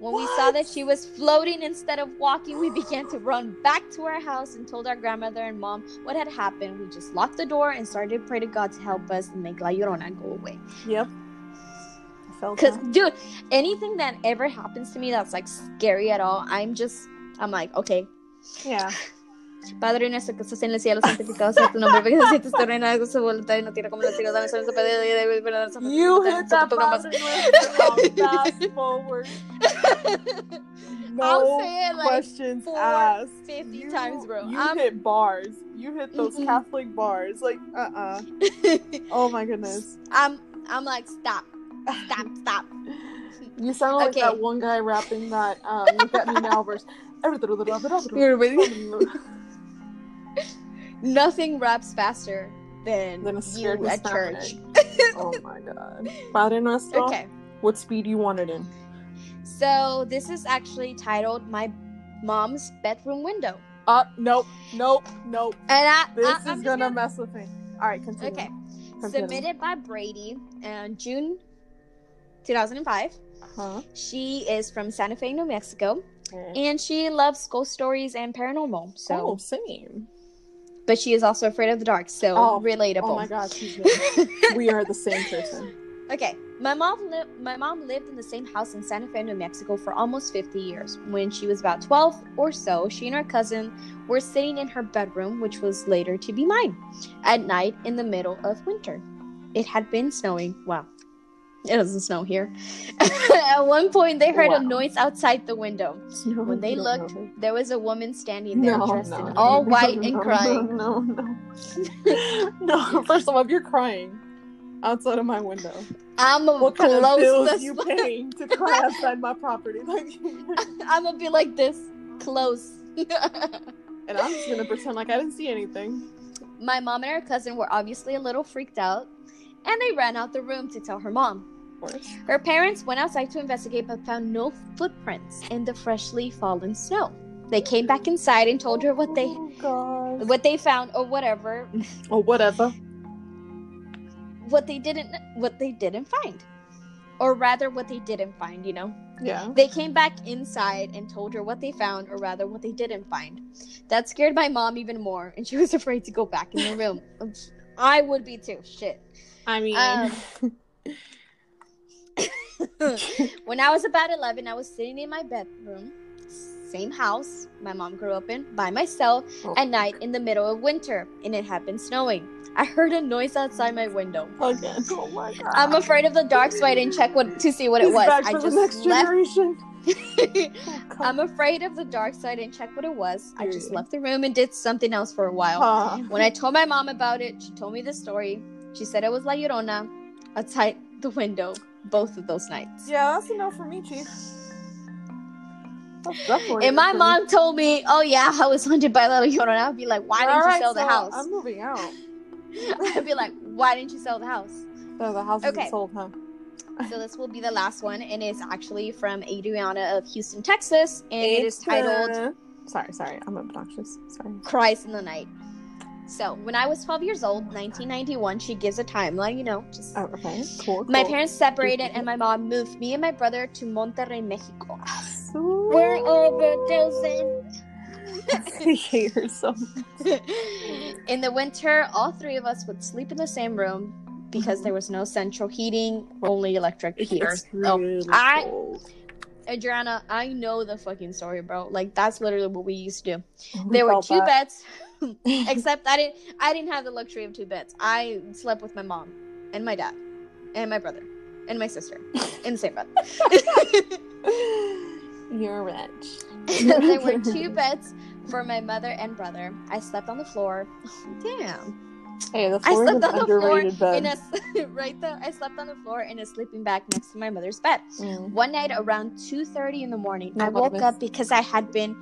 When we saw that she was floating instead of walking, we began to run back to our house and told our grandmother and mom what had happened. We just locked the door and started to pray to God to help us and make La Llorona go away. Yep. Cause, dude, anything that ever happens to me that's like scary at all, I'm just, I'm like, okay. Yeah. Padre nuestro que estás en el cielo, santificado sea tu nombre, venga ser tu reino, haga su voluntad en la tierra como en el cielo, danos hoy nuestro pan de día, y perdónanos nuestras You ofensas, hit that Padre Nuestro fast forward. I'll No say it like questions four, asked. 50 You- times, bro. You I'm- hit bars. You hit those Mhm. Catholic bars. Like, uh uh Oh my goodness. I'm, I'm like, stop, stop, stop. You sound like Okay. that one guy rapping that um Look at Me Now verse. Nothing raps faster than, Then a you at church. Oh my god. Padre Nuestro. Okay. What speed do you want it in? So this is actually titled "My Mom's Bedroom Window," Uh, nope, nope, nope. and I, This I, is just gonna mess with me. All right, continue. Okay. Continue. Submitted by Brady in June 2005. Huh? She is from Santa Fe, New Mexico, Okay. and she loves ghost stories and paranormal. So, oh, same. but she is also afraid of the dark. So Oh, relatable. Oh my god, she's we are the same person. Okay, my mom lived. My mom lived in the same house in Santa Fe, New Mexico, for almost 50 years. When she was about 12 or so, she and her cousin were sitting in her bedroom, which was later to be mine, at night in the middle of winter. It had been snowing. Wow, it doesn't snow here. at one point, they heard Wow. a noise outside the window. No, When they don't looked, her. there was a woman standing there, no, dressed no, in all no, white no, and crying. No, no, no. no. First of all, you're crying outside of my window, I'm a what kind of close bills you paying to cry outside my property? Like, I'm gonna be like this, close. and I'm just gonna pretend like I didn't see anything. My mom and her cousin were obviously a little freaked out, and they ran out the room to tell her mom. Of course. Her parents went outside to investigate but found no footprints in the freshly fallen snow. They came back inside and told her what they Oh, what they found or whatever, Or whatever. What they didn't what they didn't find. Or rather what they didn't find, you know. Yeah. They came back inside and told her what they found or rather what they didn't find. That scared my mom even more and she was afraid to go back in the room. I would be too. Shit. I mean, Um, when I was about 11, I was sitting in my bedroom, same house my mom grew up in, by myself Oh. at night in the middle of winter, and it had been snowing. I heard a noise outside my window. Oh, again. Oh my god. I'm afraid of the dark, so I didn't check what to see what it He's was. back I for just the next left. generation. Oh, I'm afraid of the dark, so I didn't check what it was. I just left the room and did something else for a while. Huh. When I told my mom about it, she told me the story. She said it was La Llorona outside the window both of those nights. Yeah, that's enough for me, Chief. If my mom told me, "Oh yeah, I was haunted by La Llorona," I'd be like, "Why didn't All you right, sell the house?" I'm moving out. I'd be like, "Why didn't you sell the house?" So the house Okay. sold, huh? So this will be the last one, and it's actually from Adriana of Houston, Texas, and it is titled Sorry, sorry, I'm obnoxious. Sorry. "Cries in the Night." So when I was 12 years old, 1991, she gives a timeline. You know, just Oh, okay. Cool. my cool. parents separated, and my mom moved me and my brother to Monterrey, Mexico. Sweet. We're overdosing. I hate her so much. in the winter, all three of us would sleep in the same room because there was no central heating, only electric heaters. It's Oh, really I- Adriana, I know the fucking story, bro. Like that's literally what we used to do. We There were two that. beds, except I didn't. I didn't have the luxury of two beds. I slept with my mom and my dad and my brother and my sister in the same bed. You're rich. there were two beds for my mother and brother. I slept on the floor. Damn. Hey, the I floor is slept an on the floor bed. in a s- right there. I slept on the floor in a sleeping bag next to my mother's bed. Mm. One night around two thirty in the morning, I woke was- up because I had been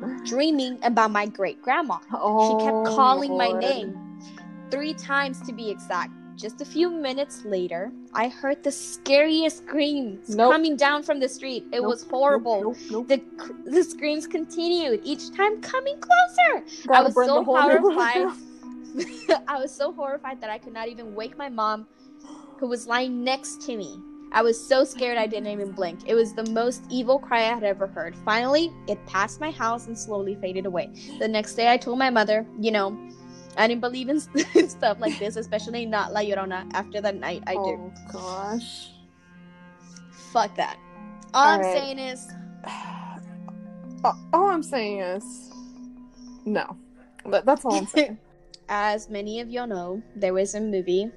dreaming about my great grandma. Oh, She kept calling my name three times to be exact. Just a few minutes later, I heard the scariest screams Nope. coming down from the street. It Nope, was horrible. Nope. The, the screams continued, each time coming closer. I Gotta was so the whole neighborhood horrified. I was so horrified that I could not even wake my mom, who was lying next to me. I was so scared I didn't even blink. It was the most evil cry I had ever heard. Finally, it passed my house and slowly faded away. The next day, I told my mother, you know, I didn't believe in stuff like this, especially not La Llorona. After that night, I did. Oh gosh. Fuck that. All I'm Alright. saying is, all, all I'm saying is no. But that's all I'm saying. as many of y'all know, there was a movie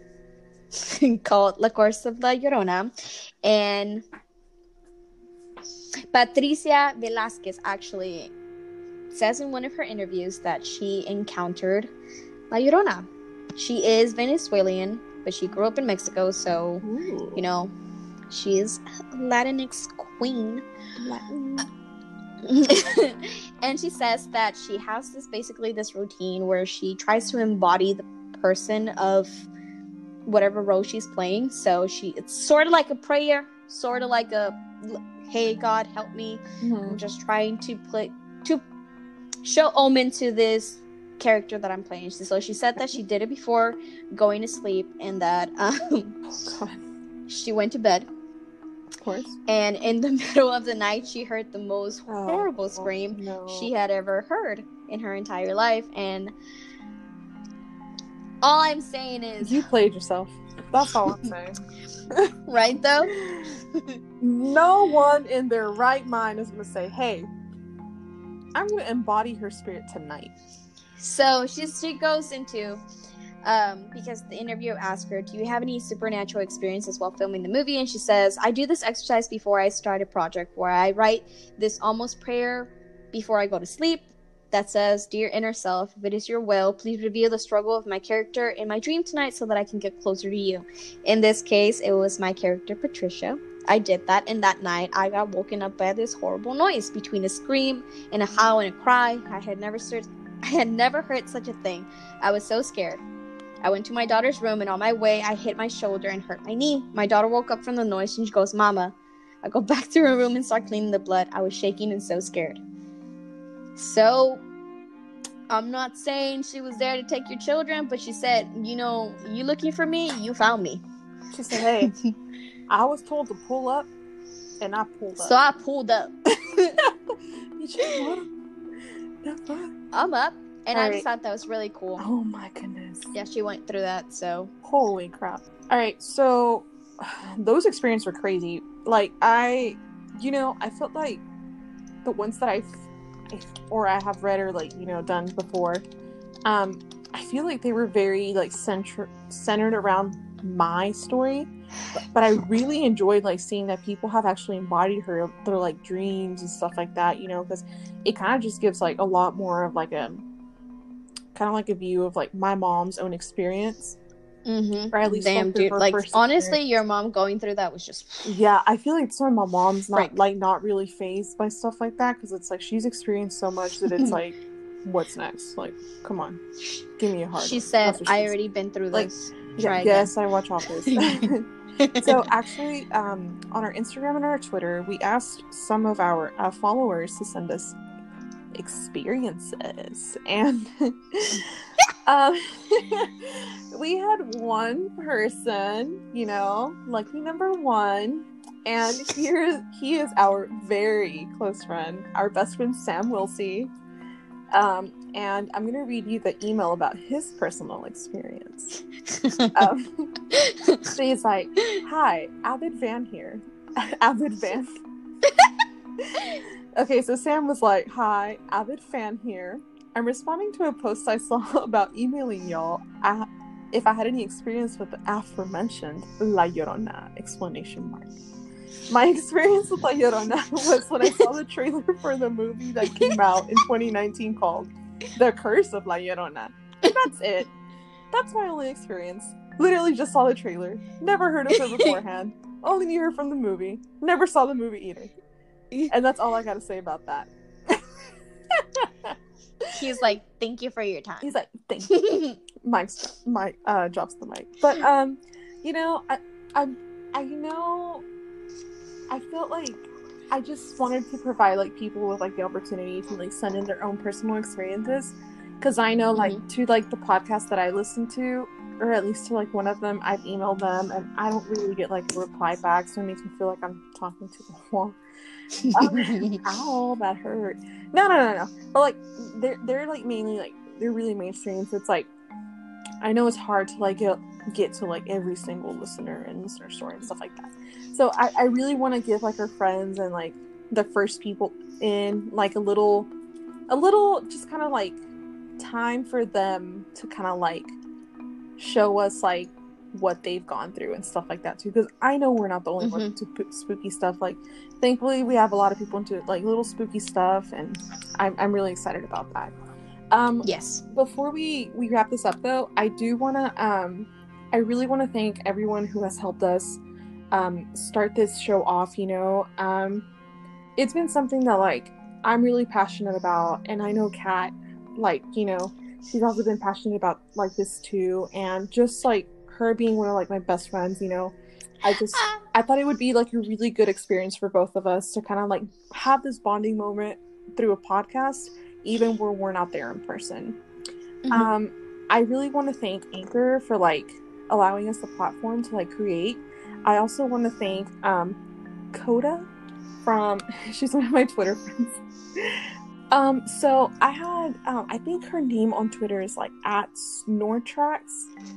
called La Curse of La Llorona, and Patricia Velasquez actually says in one of her interviews that she encountered La Llorona. She is Venezuelan, but she grew up in Mexico, so Ooh. you know, she is Latinx queen. Latin. and she says that she has this basically this routine where she tries to embody the person of whatever role she's playing. So she it's sort of like a prayer, sort of like a hey God help me. I'm Mhm. just trying to play to show omen to this character that I'm playing. So she said that she did it before going to sleep and that um, Oh she went to bed Of course. and in the middle of the night she heard the most Oh, horrible oh, scream no. she had ever heard in her entire life and all i'm saying is You played yourself. That's all I'm saying. right though no one in their right mind is gonna say, "Hey, I'm gonna embody her spirit tonight." So she, she goes into um, because the interviewer asked her do you have any supernatural experiences while filming the movie? And she says i do this exercise before i start a project where i write this almost prayer before i go to sleep that says dear inner self if it is your will please reveal the struggle of my character in my dream tonight so that i can get closer to you in this case it was my character patricia. I did that, and that night I got woken up by this horrible noise between a scream and a howl and a cry. I had never heard, I had never heard such a thing. I was so scared. I went to my daughter's room, and on my way, I hit my shoulder and hurt my knee. My daughter woke up from the noise, and she goes, "Mama." I go back to her room and start cleaning the blood. I was shaking and so scared. So, I'm not saying she was there to take your children, but she said, "You know, you looking for me? You found me." She said, "Hey, I was told to pull up, and I pulled up." So I pulled up. You That's fine. I'm up, and I Alright. just thought that was really cool. Oh my goodness. Yeah, she went through that, so Holy crap. All right, so those experiences were crazy. Like I, you know, I felt like the ones that I've or I have read or like, you know, done before, um, I feel like they were very like centr- centered around my story. But, I really enjoyed like seeing that people have actually embodied her their like dreams and stuff like that, you know, because it kind of just gives like a lot more of like a kind of like a view of like my mom's own experience Mm-hmm. or at least Damn, dude. her Like, honestly, experience. your mom going through that was just. Yeah, I feel like some of my mom's not Frank. like not really fazed by stuff like that because it's like she's experienced so much that it's like, what's next? Like, come on, give me a heart. She said, "I already been through Like, this." Yeah, yes, I watch Office. so actually, um, on our Instagram and our Twitter, we asked some of our uh, followers to send us experiences, and um, we had one person, you know, lucky number one. And here is he is our very close friend, our best friend Sam Wilsey. Um, and I'm gonna read you the email about his personal experience. Um, so he's like, "Hi, Avid Van here. Avid Van." okay, so Sam was like, "Hi, Avid Fan here. I'm responding to a post I saw about emailing y'all. I, if I had any experience with the aforementioned La Llorona!" Explanation mark. My experience with La Llorona was when I saw the trailer for the movie that came out in 2019 called The Curse of La Llorona. And that's it. That's my only experience. Literally just saw the trailer. Never heard of her beforehand. Only knew her from the movie. Never saw the movie either. And that's all I gotta say about that. He's like, "Thank you for your time." He's like, thank you. Mike's Mike uh drops the mic. But um, you know, I I I you know I felt like I just wanted to provide like people with like the opportunity to like send in their own personal experiences. Cause I know like to like the podcast that I listen to, or at least to like one of them, I've emailed them and I don't really get like a reply back, so it makes me feel like I'm talking to the wall. Um, ow, that hurt. No, no, no, no. But like, they're they're like mainly like they're really mainstream. So it's like, I know it's hard to like get get to like every single listener and listener story and stuff like that. So I I really want to give like our friends and like the first people in like a little, a little just kind of like time for them to kind of like show us like what they've gone through and stuff like that too because i know we're not the only ones to put spooky stuff like thankfully we have a lot of people into like little spooky stuff and i'm, I'm really excited about that um yes. before we we wrap this up though i do want to um i really want to thank everyone who has helped us um start this show off you know? Um it's been something that like i'm really passionate about and i know kat like you know she's also been passionate about like this too and just like her being one of like my best friends you know? I just i thought it would be like a really good experience for both of us to kind of like have this bonding moment through a podcast even where we're not there in person. Mhm. um i really want to thank anchor for like allowing us the platform to like create. I also want to thank um coda from she's one of my twitter friends. Um so i had um i think her name on twitter is like at snortrax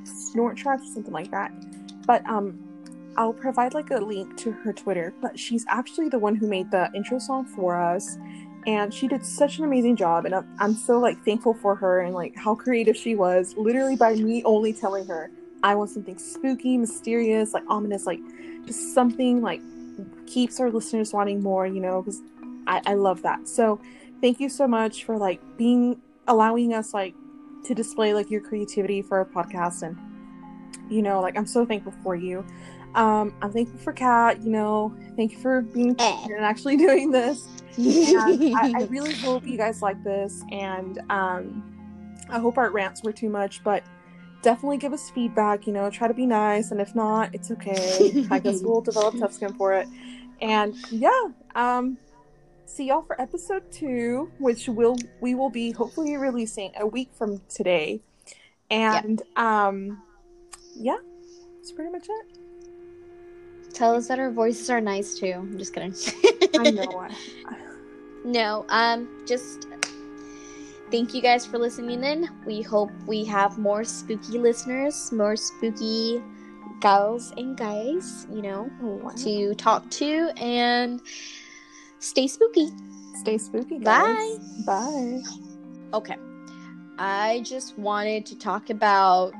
snortrax or something like that. But um i'll provide like a link to her twitter but she's actually the one who made the intro song for us and she did such an amazing job and I'm, I'm so like thankful for her and like how creative she was literally by me only telling her i want something spooky mysterious like ominous like just something like keeps our listeners wanting more you know because I, I love that. So thank you so much for like being allowing us like to display like your creativity for our podcast. And you know like i'm so thankful for you. Um i'm thankful for kat you know thank you for being Eh. here and actually doing this. I, I really hope you guys like this. And um i hope our rants were too much but definitely give us feedback you know try to be nice and if not it's okay. I guess we'll develop tough skin for it. And yeah um see y'all for episode two which will we will be hopefully releasing a week from today. And um yeah that's pretty much it. Tell us that our voices are nice too. I'm just kidding. i know. I, No, um, just thank you guys for listening in. We hope we have more spooky listeners, more spooky gals and guys, you know, Wow. to talk to and stay spooky. stay spooky guys. bye Bye. Okay. I just wanted to talk about